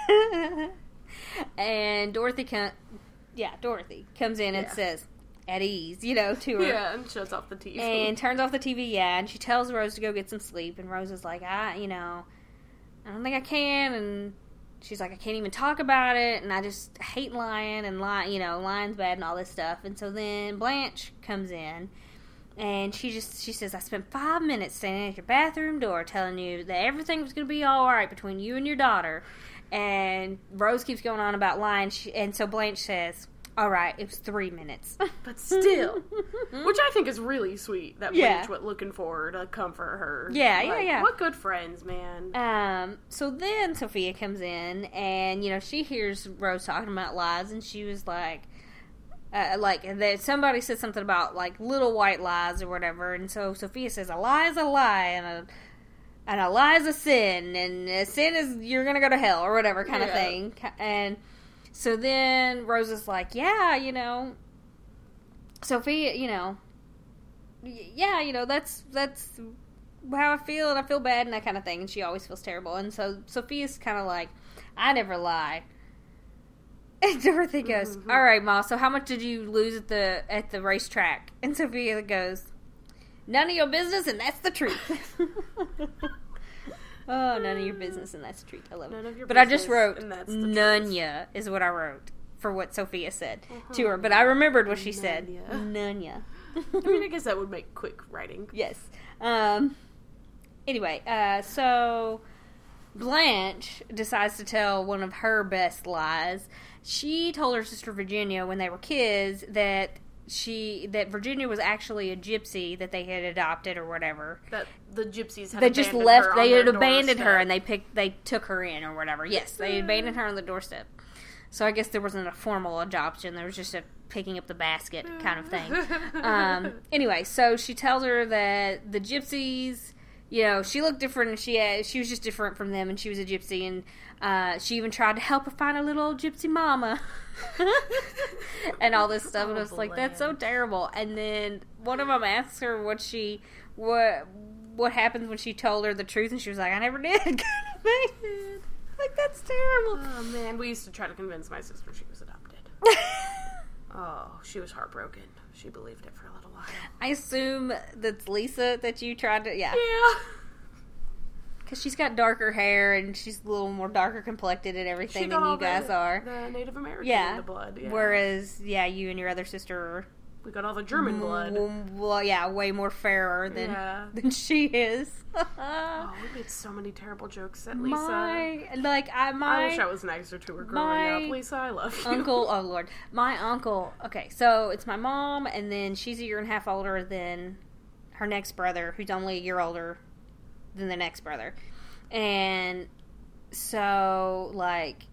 and Dorothy yeah, Dorothy comes in and Yeah. says, "At ease," you know, to her. Yeah, and shuts off the TV. and turns off the TV. Yeah, and she tells Rose to go get some sleep, and Rose is like, I, you know, I don't think I can, and she's like, I can't even talk about it, and I just hate lying, and lie, you know, lying's bad and all this stuff. And so then Blanche comes in, and she just she says, I spent five minutes standing at your bathroom door telling you that everything was going to be all right between you and your daughter, and Rose keeps going on about lying, she, and so Blanche says. All right, it was three minutes. but still, which I think is really sweet that Yeah. Blanche went looking for her to comfort her. Yeah, yeah, Like, yeah. What good friends, man. Um, so then Sophia comes in and, you know, she hears Rose talking about lies and she was like, uh, like that somebody said something about like little white lies or whatever. And so Sophia says, a lie is a lie and a, and a lie is a sin and a sin is you're going to go to hell or whatever kind of thing. And so then Rose is like, yeah, you know, Sophia, you know, yeah, you know, that's, that's how I feel and I feel bad and that kind of thing. And she always feels terrible. And so Sophia's kind of like, I never lie. And Dorothy goes, Mhm. "All right, Ma. So how much did you lose at the at the racetrack?" And Sophia goes, "None of your business, and that's the truth." oh, none of your business, and that's truth. I love None it. of your but I just wrote and that's the none truth. ya is what I wrote for what Sophia said Uh-huh. to her. But I remembered what she said. None ya. None ya. I mean, I guess that would make quick writing. Yes. Um. Anyway, uh, so Blanche decides to tell one of her best lies. She told her sister Virginia when they were kids that she that Virginia was actually a gypsy that they had adopted or whatever. That the gypsies had They just left. her They had abandoned her and they picked. They took her in or whatever. Yes, they abandoned her on the doorstep. So I guess there wasn't a formal adoption. There was just a picking up the basket kind of thing. um, anyway, so she tells her that the gypsies, you know, she looked different and she had, she was just different from them and she was a gypsy and uh, she even tried to help her find a little old gypsy mama and all this stuff. and I was Oh, like, that's so terrible. And then one of them asks her what she what what happened when she told her the truth and she was like, I never did. kind of thing. Like that's terrible. Oh man, we used to try to convince my sister she was adopted. Oh, she was heartbroken. She believed it for a little while. I assume that's Lisa that you tried to yeah. Yeah. Because she's got darker hair and she's a little more darker complected and everything than you guys the, are. The Native American yeah. in the blood. Yeah. Whereas, yeah, you and your other sister are we got all the German blood. w- well, yeah, way more fairer than Yeah. than she is. Oh, we made so many terrible jokes at Lisa. my like I my I wish I was nicer to her growing my up. Lisa, I love you. uncle oh lord my uncle okay so it's my mom and then she's a year and a half older than her next brother who's only a year older than the next brother and so like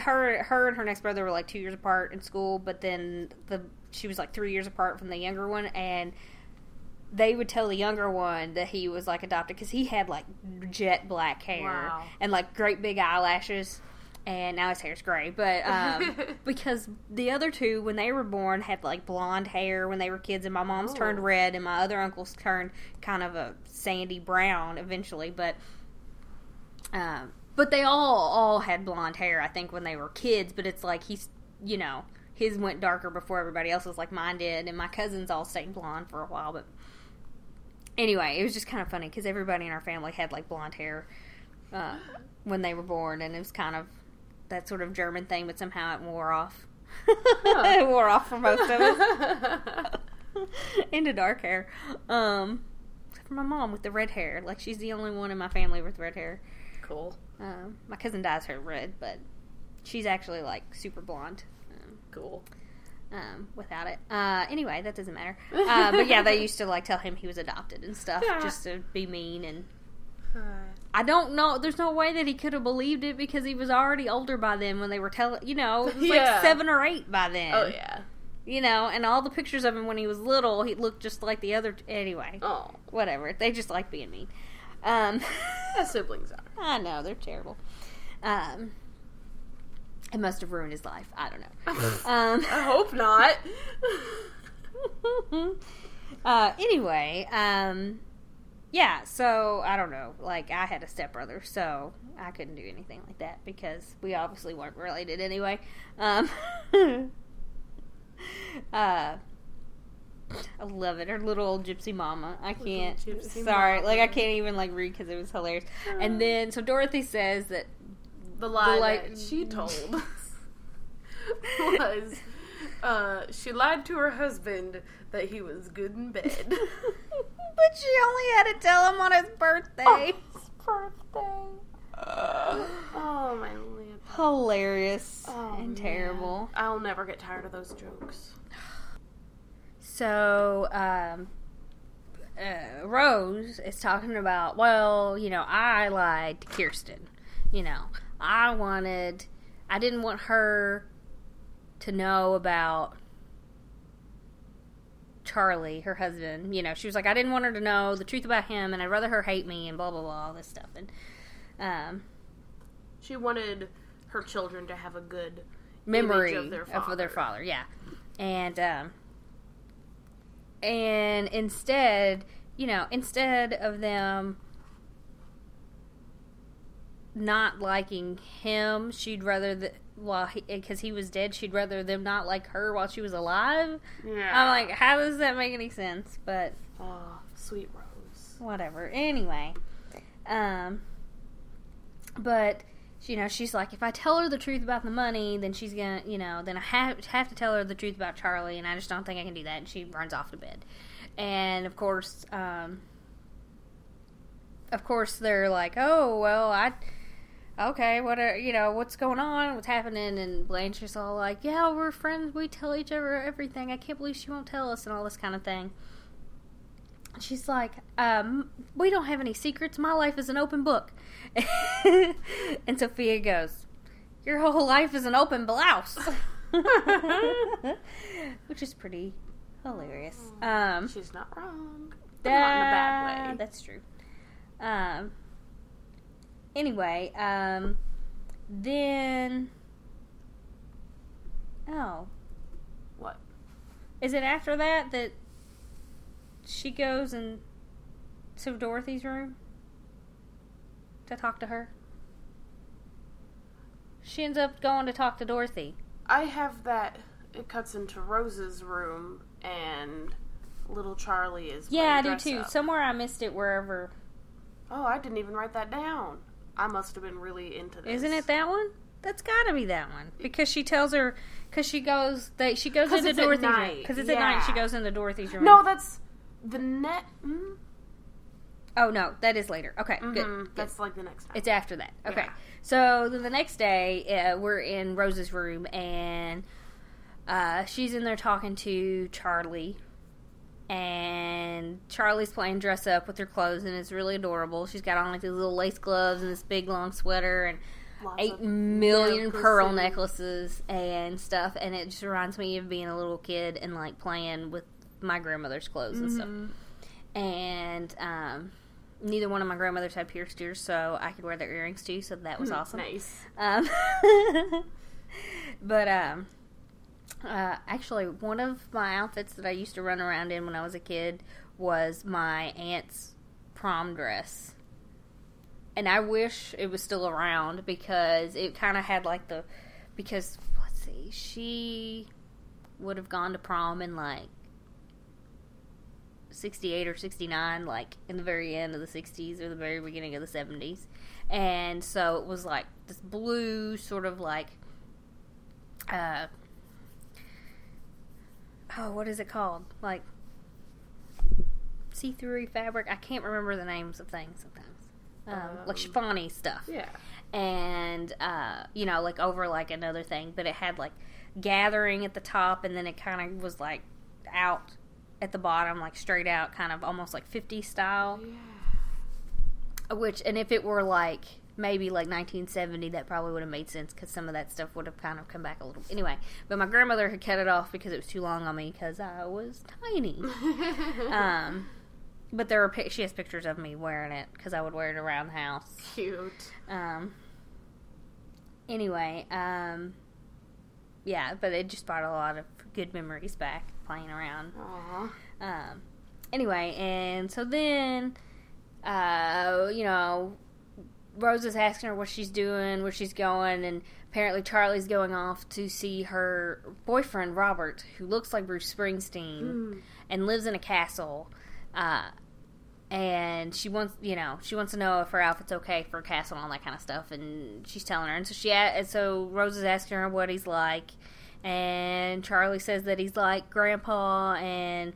her her and her next brother were like two years apart in school but then the she was like three years apart from the younger one and they would tell the younger one that he was like adopted because he had like jet black hair Wow. and like great big eyelashes and now his hair's gray but um, because the other two when they were born had like blonde hair when they were kids and my mom's Oh. turned red and my other uncle's turned kind of a sandy brown eventually but um, but they all all had blonde hair i think when they were kids but it's like he's you know his went darker before everybody else's like mine did and my cousins all stayed blonde for a while but anyway it was just kind of funny because everybody in our family had like blonde hair uh, when they were born and it was kind of that sort of german thing but somehow it wore off. It wore off for most of us. Into dark hair. Um except for my mom with the red hair. Like she's the only one in my family with red hair. Cool. um, my cousin dyes her red, but she's actually like super blonde Cool. um, without it. Uh, anyway, that doesn't matter. Uh, but yeah, they used to like tell him he was adopted and stuff Yeah. just to be mean. And I don't know. There's no way that he could have believed it because he was already older by then when they were telling. You know, it was Yeah. like seven or eight by then. oh yeah. You know, and all the pictures of him when he was little, he looked just like the other. Anyway, Oh, whatever. They just like being mean. Um, as siblings are. I know they're terrible. Um, it must have ruined his life. I don't know. Um, I hope not. uh, anyway, um, yeah. So I don't know. Like I had a stepbrother, so I couldn't do anything like that because we obviously weren't related anyway. Um, uh, I love it. Her little old gypsy mama. I can't. sorry, like I can't even like read because it was hilarious. And then so Dorothy says that The lie The lie- that she told was uh, she lied to her husband that he was good in bed. but she only had to tell him on his birthday. birthday. oh my lip. Hilarious Oh, and man. terrible. I'll never get tired of those jokes. So, um, uh, Rose is talking about, well, you know, I lied to Kirsten. You know, I wanted, I didn't want her to know about Charlie, her husband. You know, she was like, I didn't want her to know the truth about him, and I'd rather her hate me, and blah blah blah, all this stuff. And um, She wanted her children to have a good memory of their father. of their father, yeah. And um and instead, you know, instead of them not liking him, she'd rather that while because he, was dead, she'd rather them not like her while she was alive. Yeah. I'm like, how does that make any sense? But oh, sweet Rose. whatever. Anyway, um, but you know, she's like, if I tell her the truth about the money, then she's gonna, you know, then I have have to tell her the truth about Charlie, and I just don't think I can do that. And she runs off to bed, and of course, um, of course, they're like, oh well, I. Okay, what are you know what's going on? What's happening? And Blanche is all like, "Yeah, we're friends. We tell each other everything. I can't believe she won't tell us and all this kind of thing." she's like, um, we don't have any secrets. My life is an open book. and Sophia goes, your whole life is an open blouse. Which is pretty hilarious. Um, She's not wrong. But not in a bad way. That's true. Um, anyway, um, then. Oh. What? Is it after that that she goes and to Dorothy's room to talk to her? She ends up going to talk to Dorothy. I have that. It cuts into Rose's room, and little Charlie is. Yeah, I do too. up. Somewhere I missed it wherever. Oh, I didn't even write that down. I must have been really into this. Isn't it that one? That's got to be that one because she tells her because she goes they she goes into Dorothy's room because it's at night. She yeah. goes into Dorothy's room. No, that's the net. Mm? oh no, that is later. Okay, good. Mhm, good. That's like the next time. It's after that. Okay. Yeah. So then the next day, uh, we're in Rose's room, and uh, she's in there talking to Charlie. And Charlie's playing dress up with her clothes, and it's really adorable. She's got on like these little lace gloves and this big long sweater, and Lots eight million pearl necklaces. necklaces and stuff. And it just reminds me of being a little kid and like playing with my grandmother's clothes and stuff Mhm. and um, neither one of my grandmothers had pierced ears, so I could wear their earrings too. So that was awesome. Nice. Um, but um, uh, actually, one of my outfits that I used to run around in when I was a kid was my aunt's prom dress. And I wish it was still around because it kind of had like the because let's see, she would have gone to prom in like 68 or 69 like in the very end of the 60s or the very beginning of the 70s and so it was like this blue sort of like uh oh what is it called like see-through fabric i can't remember the names of things sometimes um, like Um, chiffony stuff Yeah. and uh, you know, like over like another thing, but it had like gathering at the top, and then it kind of was like out at the bottom, like straight out, kind of almost like 50 style. Yeah. Which, and if it were like maybe like 1970, that probably would have made sense because some of that stuff would have kind of come back a little. Anyway, but my grandmother had cut it off because it was too long on me because I was tiny. um, but there were pic- she has pictures of me wearing it because I would wear it around the house. Cute. Um. Anyway, um. Yeah, but it just brought a lot of good memories back playing around. Aw. Um. anyway, and so then, uh, you know, Rose is asking her what she's doing, where she's going, and apparently Charlie's going off to see her boyfriend Robert, who looks like Bruce Springsteen and lives in a castle. Uh, and she wants, you know, she wants to know if her outfit's okay for a castle and all that kind of stuff. And she's telling her, and so she, and so Rose is asking her what he's like, and Charlie says that he's like Grandpa, and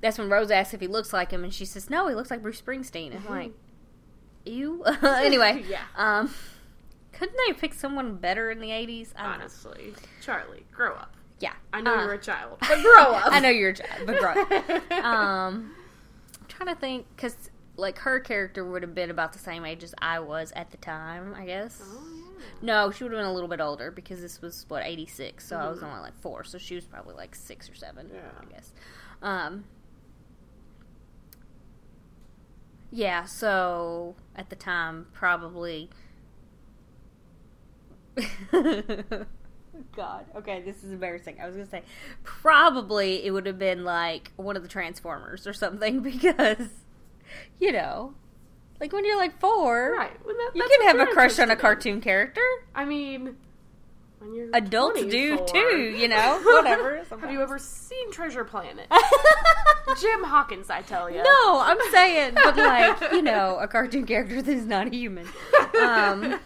that's when Rose asks if he looks like him, and she says, "No, he looks like Bruce Springsteen." I'm like, "Ew." anyway, Yeah. Um, couldn't they pick someone better in the '80s? I don't know. Honestly, Charlie, grow up. Yeah, I know Uh, you're a child, but grow up. I know you're a child, but grow up. um, I'm trying to think because like her character would have been about the same age as I was at the time. I guess. Oh, yeah. No, she would have been a little bit older because this was what eighty six, so I was Mhm. only like four, so she was probably like six or seven. Yeah. I guess. Um. Yeah, so at the time, probably. God, okay, this is embarrassing. I was gonna say, probably it would have been like one of the Transformers or something because, you know, like when you're like four, Right. Well, that, you can have a crush on a cartoon character. I mean, when you're Adults do too, you know, whatever. Have you ever seen Treasure Planet? Jim Hawkins, I tell you. No, I'm saying, but like, you know, a cartoon character that is not a human. Um,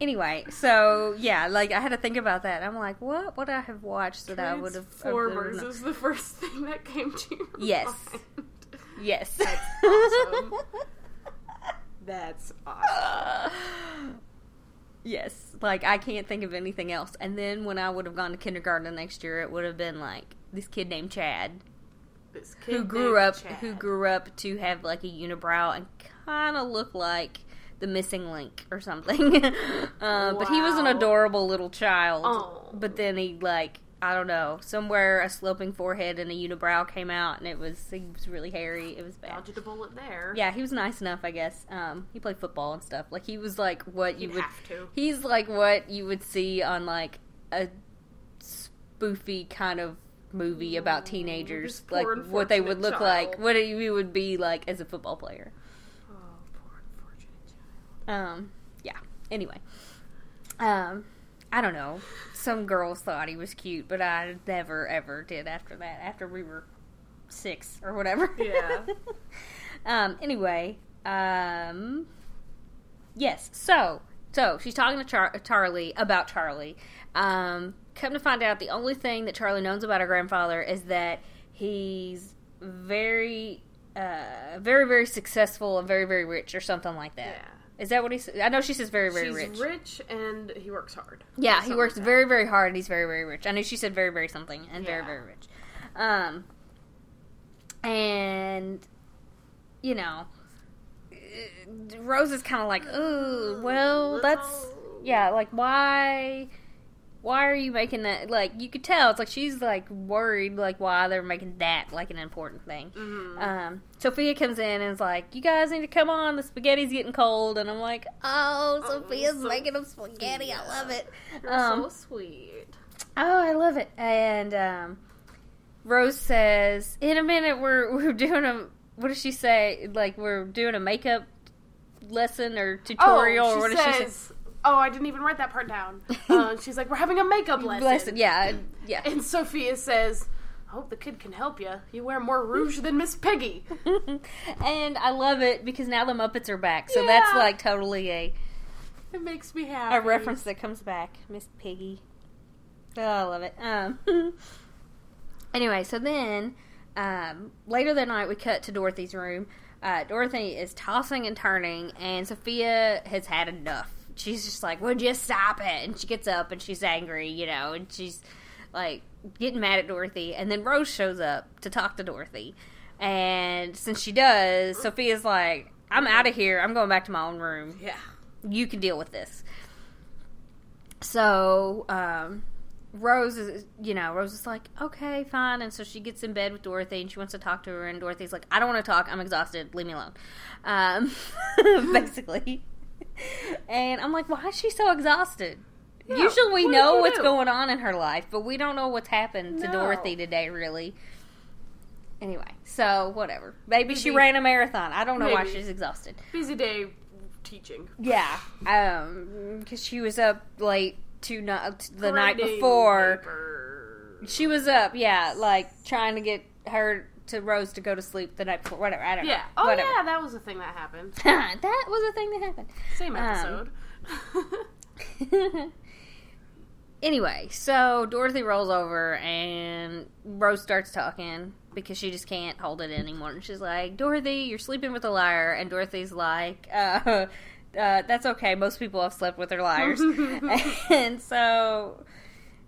anyway, so yeah, like I had to think about that. I'm like, what would I have watched that I would have? Transformers is the first thing that came to your Yes. mind. Yes. awesome. That's awesome. yes, like I can't think of anything else. And then when I would have gone to kindergarten the next year, it would have been like this kid named Chad This kid who grew named up Chad. who grew up to have like a unibrow and kind of look like the missing link or something. um, But he was an adorable little child. Oh. But then he like I don't know somewhere a sloping forehead and a unibrow came out and it was he was really hairy. It was bad. dodged a bullet there. Yeah, he was nice enough, I guess. Um, he played football and stuff. Like he was like what you You'd would. have to. He's like what you would see on like a spoofy kind of movie about teenagers, like what they would look like, what you would be like as a football player. Oh, poor unfortunate child. Um, yeah. Anyway, um, I don't know. Some girls thought he was cute, but I never ever did after that. After we were six or whatever. Yeah. um. Anyway. Um. Yes. So. So she's talking to Char- Charlie about Charlie. Um. Come to find out, the only thing that Charlie knows about her grandfather is that he's very, uh, very, very successful and very, very rich, or something like that. Yeah. Is that what he said? I know she says very, very rich. She's rich. and he works hard. Yeah, he works like very, very hard and he's very, very rich. I know she said very, very something and very, Yeah. very rich. Um, and, you know, uh, Rose is kind of like, oh, well, that's, yeah, like, why, why are you making that, like, you could tell, it's like she's, like, worried, like, why they're making that, like, an important thing. Mhm. Um, Sophia comes in and is like, "You guys need to come on. The spaghetti's getting cold." And I'm like, "Oh, Oh, Sophia's so- making them spaghetti. I love it." You're Um, so sweet. Oh, I love it. And um, Rose says, "In a minute, we're we're doing a what does she say? Like we're doing a makeup lesson or tutorial oh, or what does she say?" Oh, I didn't even write that part down. Uh, she's like, "We're having a makeup lesson." Lesson, yeah, yeah. And Sophia says, "I hope the kid can help you. You wear more rouge than Miss Piggy." and I love it because now the Muppets are back, so that's like totally a It makes me happy. a reference that comes back, Miss Piggy. Oh, I love it. Um, anyway, so then um, later that night, we cut to Dorothy's room. Uh, Dorothy is tossing and turning, and Sophia has had enough. She's just like, "Would you stop it?" And she gets up and she's angry, you know, and she's like getting mad at Dorothy. And then Rose shows up to talk to Dorothy, and since she does, Sophia's like, "I'm out of here. I'm going back to my own room." Yeah. you can deal with this. So, um, Rose is, you know, Rose is like, okay, fine. And so she gets in bed with Dorothy and she wants to talk to her. And Dorothy's like, I don't want to talk. I'm exhausted. Leave me alone. Um, basically. And I'm like, why is she so exhausted? Yeah, Usually we what know what's do? going on in her life, but we don't know what's happened to No. Dorothy today, really. Anyway, so whatever. Maybe she ran a marathon. I don't know why she's exhausted. Busy day teaching. Yeah, um, because she was up late to not the night before. She was up, yeah, like trying to get her to Rose to go to sleep the night before. Whatever, I don't Yeah. know. Oh whatever. yeah, that was a thing that happened. that was a thing that happened. Same Um, episode. anyway, so Dorothy rolls over and Rose starts talking because she just can't hold it anymore. And she's like, Dorothy, you're sleeping with a liar. And Dorothy's like, uh, uh, that's okay. Most people have slept with their liars. and so,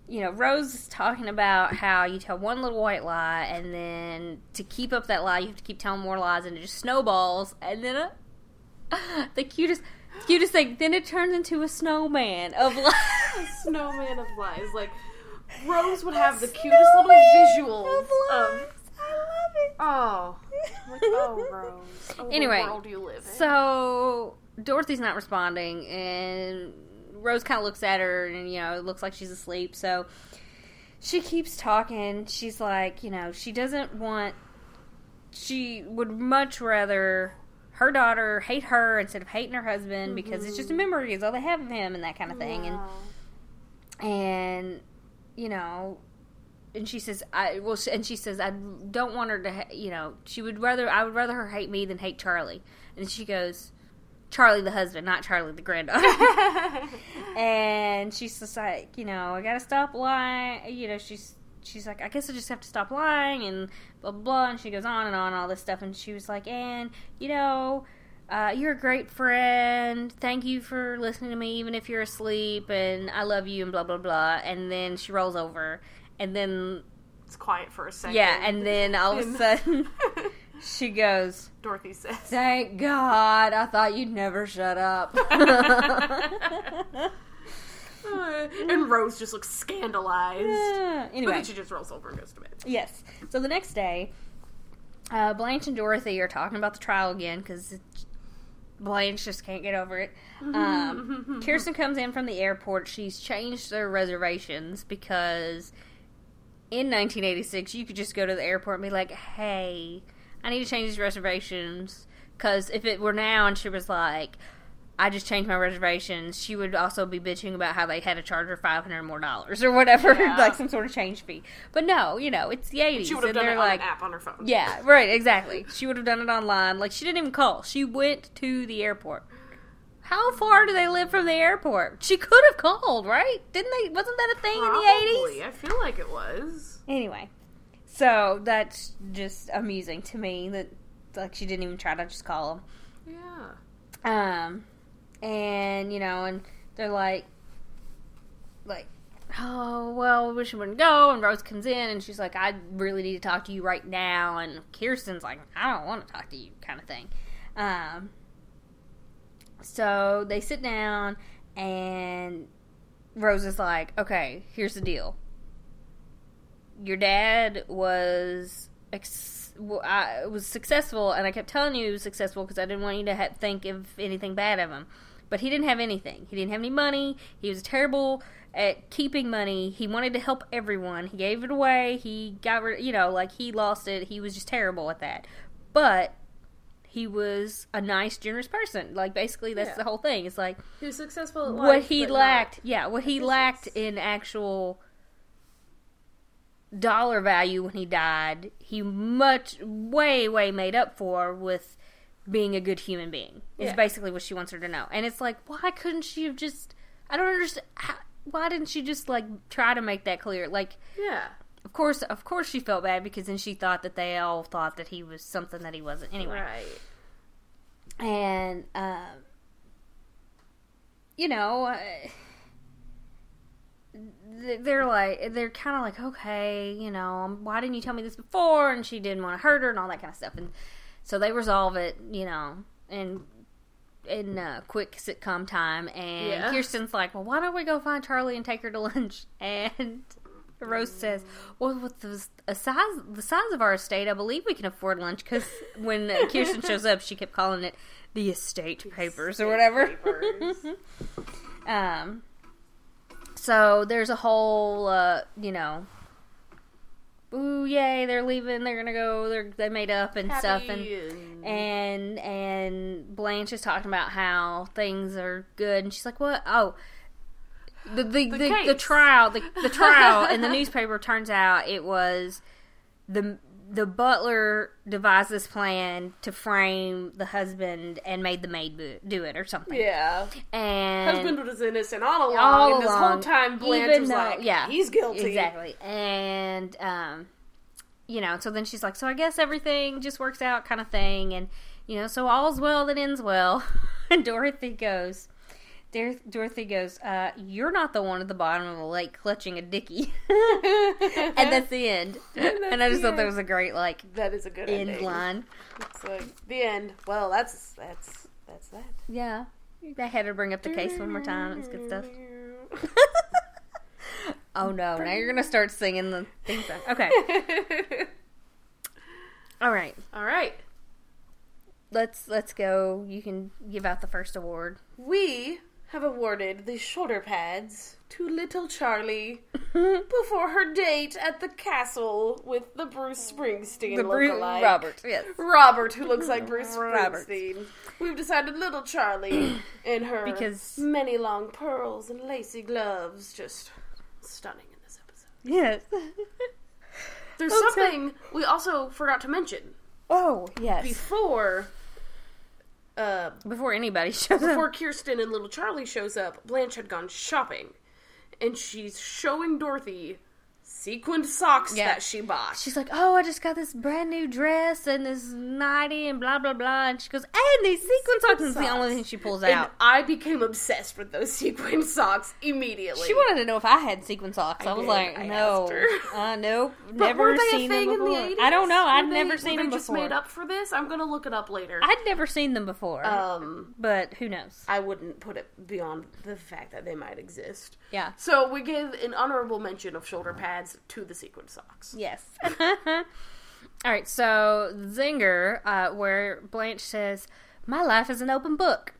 you know, Rose is talking about how you tell one little white lie, and then to keep up that lie, you have to keep telling more lies, and it just snowballs. And then uh, the cutest, cutest thing, then it turns into a snowman of lies. Snowman of lies. Like Rose would have the cutest little visuals of of. lies. I love it. Oh, like oh, Rose. Oh, Anyway, world you live in. So Dorothy's not responding, and Rose kind of looks at her, and you know, it looks like she's asleep. So she keeps talking. She's like, you know, she doesn't want. She would much rather her daughter hate her instead of hating her husband because it's just a mm-hmm. memory, is all they have of him, and that kind of thing. And Yeah. and you know and she says i well and she says i don't want her to ha- you know she would rather i would rather her hate me than hate charlie and she goes charlie the husband not charlie the granddaughter and she's just like you know i gotta stop lying you know she's she's like i guess i just have to stop lying and blah blah blah and she goes on and on all this stuff and she was like and you know uh, you're a great friend. Thank you for listening to me, even if you're asleep. And I love you, and blah blah blah. And then she rolls over, and then it's quiet for a second. yeah, and then all of a sudden she goes, Dorothy says. "Thank God! I thought you'd never shut up." and Rose just looks scandalized. But anyway, then she just rolls over and goes to bed. Yes. So the next day, uh, Blanche and Dorothy are talking about the trial again because Blanche just can't get over it. Um, Kirsten comes in from the airport. She's changed their reservations because in 1986 you could just go to the airport and be like, "Hey, I need to change these reservations." Because if it were now and she was like, I just changed my reservations, she would also be bitching about how they had to charge her five hundred more dollars or whatever, Yeah. like some sort of change fee. But no, you know, it's the eighties, She would have done it like, on an app on her phone. yeah, right, exactly. She would have done it online. Like she didn't even call. She went to the airport. How far do they live from the airport? She could have called, right? Didn't they? Wasn't that a thing in the eighties? I feel like it was. Anyway, so that's just amusing to me that like she didn't even try to just call them. Yeah. Um, and you know, and they're like, like, oh well, we wish you wouldn't go. And Rose comes in, and she's like, I really need to talk to you right now. And Kirsten's like, I don't want to talk to you, kind of thing. Um, so they sit down, and Rose is like, okay, here's the deal. Your dad was. Ex- I was successful, and I kept telling you he was successful because I didn't want you to ha- think of anything bad of him. But he didn't have anything. He didn't have any money. He was terrible at keeping money. He wanted to help everyone. He gave it away. He got rid. You know, like he lost it. He was just terrible at that. But he was a nice, generous person. Like basically, that's Yeah. the whole thing. It's like He was successful at what life, he lacked yeah what he lacked in actual dollar value when he died he much way way made up for with being a good human being is Yeah. basically what she wants her to know and it's like why couldn't she have just i don't understand how, why didn't she just like try to make that clear like Yeah. of course of course she felt bad because then she thought that they all thought that he was something that he wasn't anyway Right. and um, you know, uh, they're like they're kind of like okay, you know, um, why didn't you tell me this before? And she didn't want to hurt her and all that kind of stuff, and so they resolve it, you know, and in uh, quick sitcom time. And Yeah. Kirsten's like, well, why don't we go find Charlie and take her to lunch? And Rose says, "Well, with the size the size of our estate, I believe we can afford lunch." Because when uh, Kirsten shows up, she kept calling it the estate papers or whatever. papers. um, so there's a whole, uh, you know, ooh, yay, they're leaving. They're gonna go. They're they made up and stuff. And and- and Blanche is talking about how things are good, and she's like, "What? Oh." The the, the, the, case. trial the, the trial in the newspaper turns out it was the the butler devised this plan to frame the husband and made the maid do it or something. yeah. And Husband was innocent all along, all and this whole time Blanche was though- like, yeah, he's guilty. Exactly. And um, you know, so then she's like, so I guess everything just works out, kind of thing, and you know, so all's well that ends well. and Dorothy goes. Dor- Dorothy goes, uh, "You're not the one at the bottom of the lake clutching a dicky," and that's the end. And, I just thought that was a great like That is a good end ending. line. It's like the end. Well, that's that's that's that. Yeah, I had to bring up the case one more time. It's good stuff. Oh no! Now you're gonna start singing the song. Okay, all right. All right. Let's let's go. You can give out the first award. We have awarded the shoulder pads to little Charlie before her date at the castle with the Bruce Springsteen The Bru- lookalike. Robert, yes. Robert, who looks like Bruce Robert. Springsteen. We've decided little Charlie in her Because- many long pearls and lacy gloves, just stunning in this episode. Yes. There's Okay. something we also forgot to mention oh yes. before. Uh, Before anybody shows up before up. Kirsten and little Charlie shows up, Blanche had gone shopping, and she's showing Dorothy sequined socks Yeah. that she bought. She's like, "Oh, I just got this brand new dress and this nightie and blah blah blah." And she goes, "And these sequin socks." And it's the only thing she pulls and out. I became obsessed with those sequin socks immediately. She wanted to know if I had sequin socks. I, I was did. like, I "No, uh, nope, never seen them the before." 80s? I don't know. I'd they- never seen them just before. made up for this. I'm gonna look it up later. I'd never seen them before, um, but who knows? I wouldn't put it beyond the fact that they might exist. Yeah. So we give an honorable mention of shoulder pads to the sequin socks. Yes. All right, so Zinger, uh, where Blanche says, "My life is an open book,"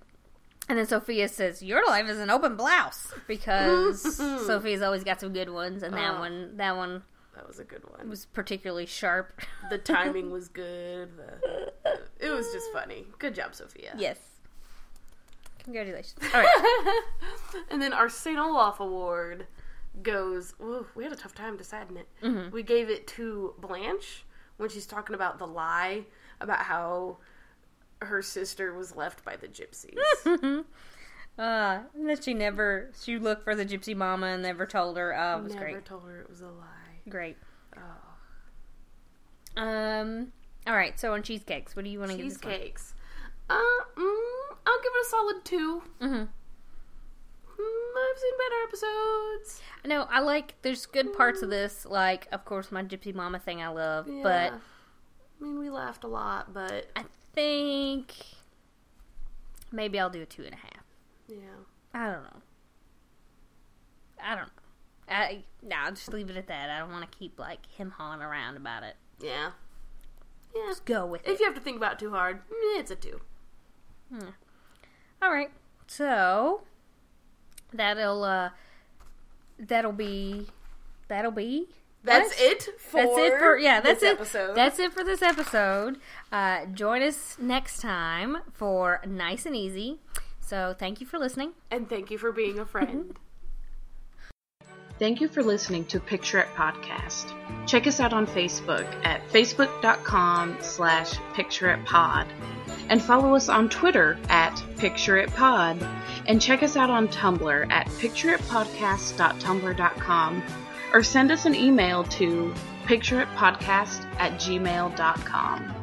and then Sophia says, "Your life is an open blouse," because Sophia's always got some good ones, and that Oh. one, that one That was a good one. was particularly sharp. The timing was good. The, it was just funny. Good job, Sophia. yes. Congratulations. All right. And then our St. Olaf Award goes. Ooh, we had a tough time deciding it. Mm-hmm. We gave it to Blanche when she's talking about the lie about how her sister was left by the gypsies. Uh, and that she never, she looked for the gypsy mama and never told her. Oh, it was great. Never great. told her it was a lie. Great. Oh. Um, all right, so on cheesecakes, what do you want to give? Cheesecakes. Uh, mm, I'll give it a solid two. Mm-hmm. Mm, I've seen better episodes. I know I like. There's good parts of this, like of course my Gypsy Mama thing I love, but I mean, we laughed a lot, but I think maybe I'll do a two and a half. yeah. I don't know. I don't know. I no, I'll just leave it at that. I don't want to keep like him hawing around about it. Yeah. Yeah. Just go with If it. you have to think about it too hard, it's a two. All right, so that'll uh that'll be that'll be That's what? it for That's it for yeah. That's this it. episode. That's it for this episode. Uh, join us next time for nice and easy. So thank you for listening. and thank you for being a friend. Thank you for listening to Picture It Podcast. Check us out on Facebook at facebook.com slash picture it pod and follow us on Twitter at picture it pod and check us out on Tumblr at pictureitpodcast.tumblr.com or send us an email to pictureitpodcast at gmail.com.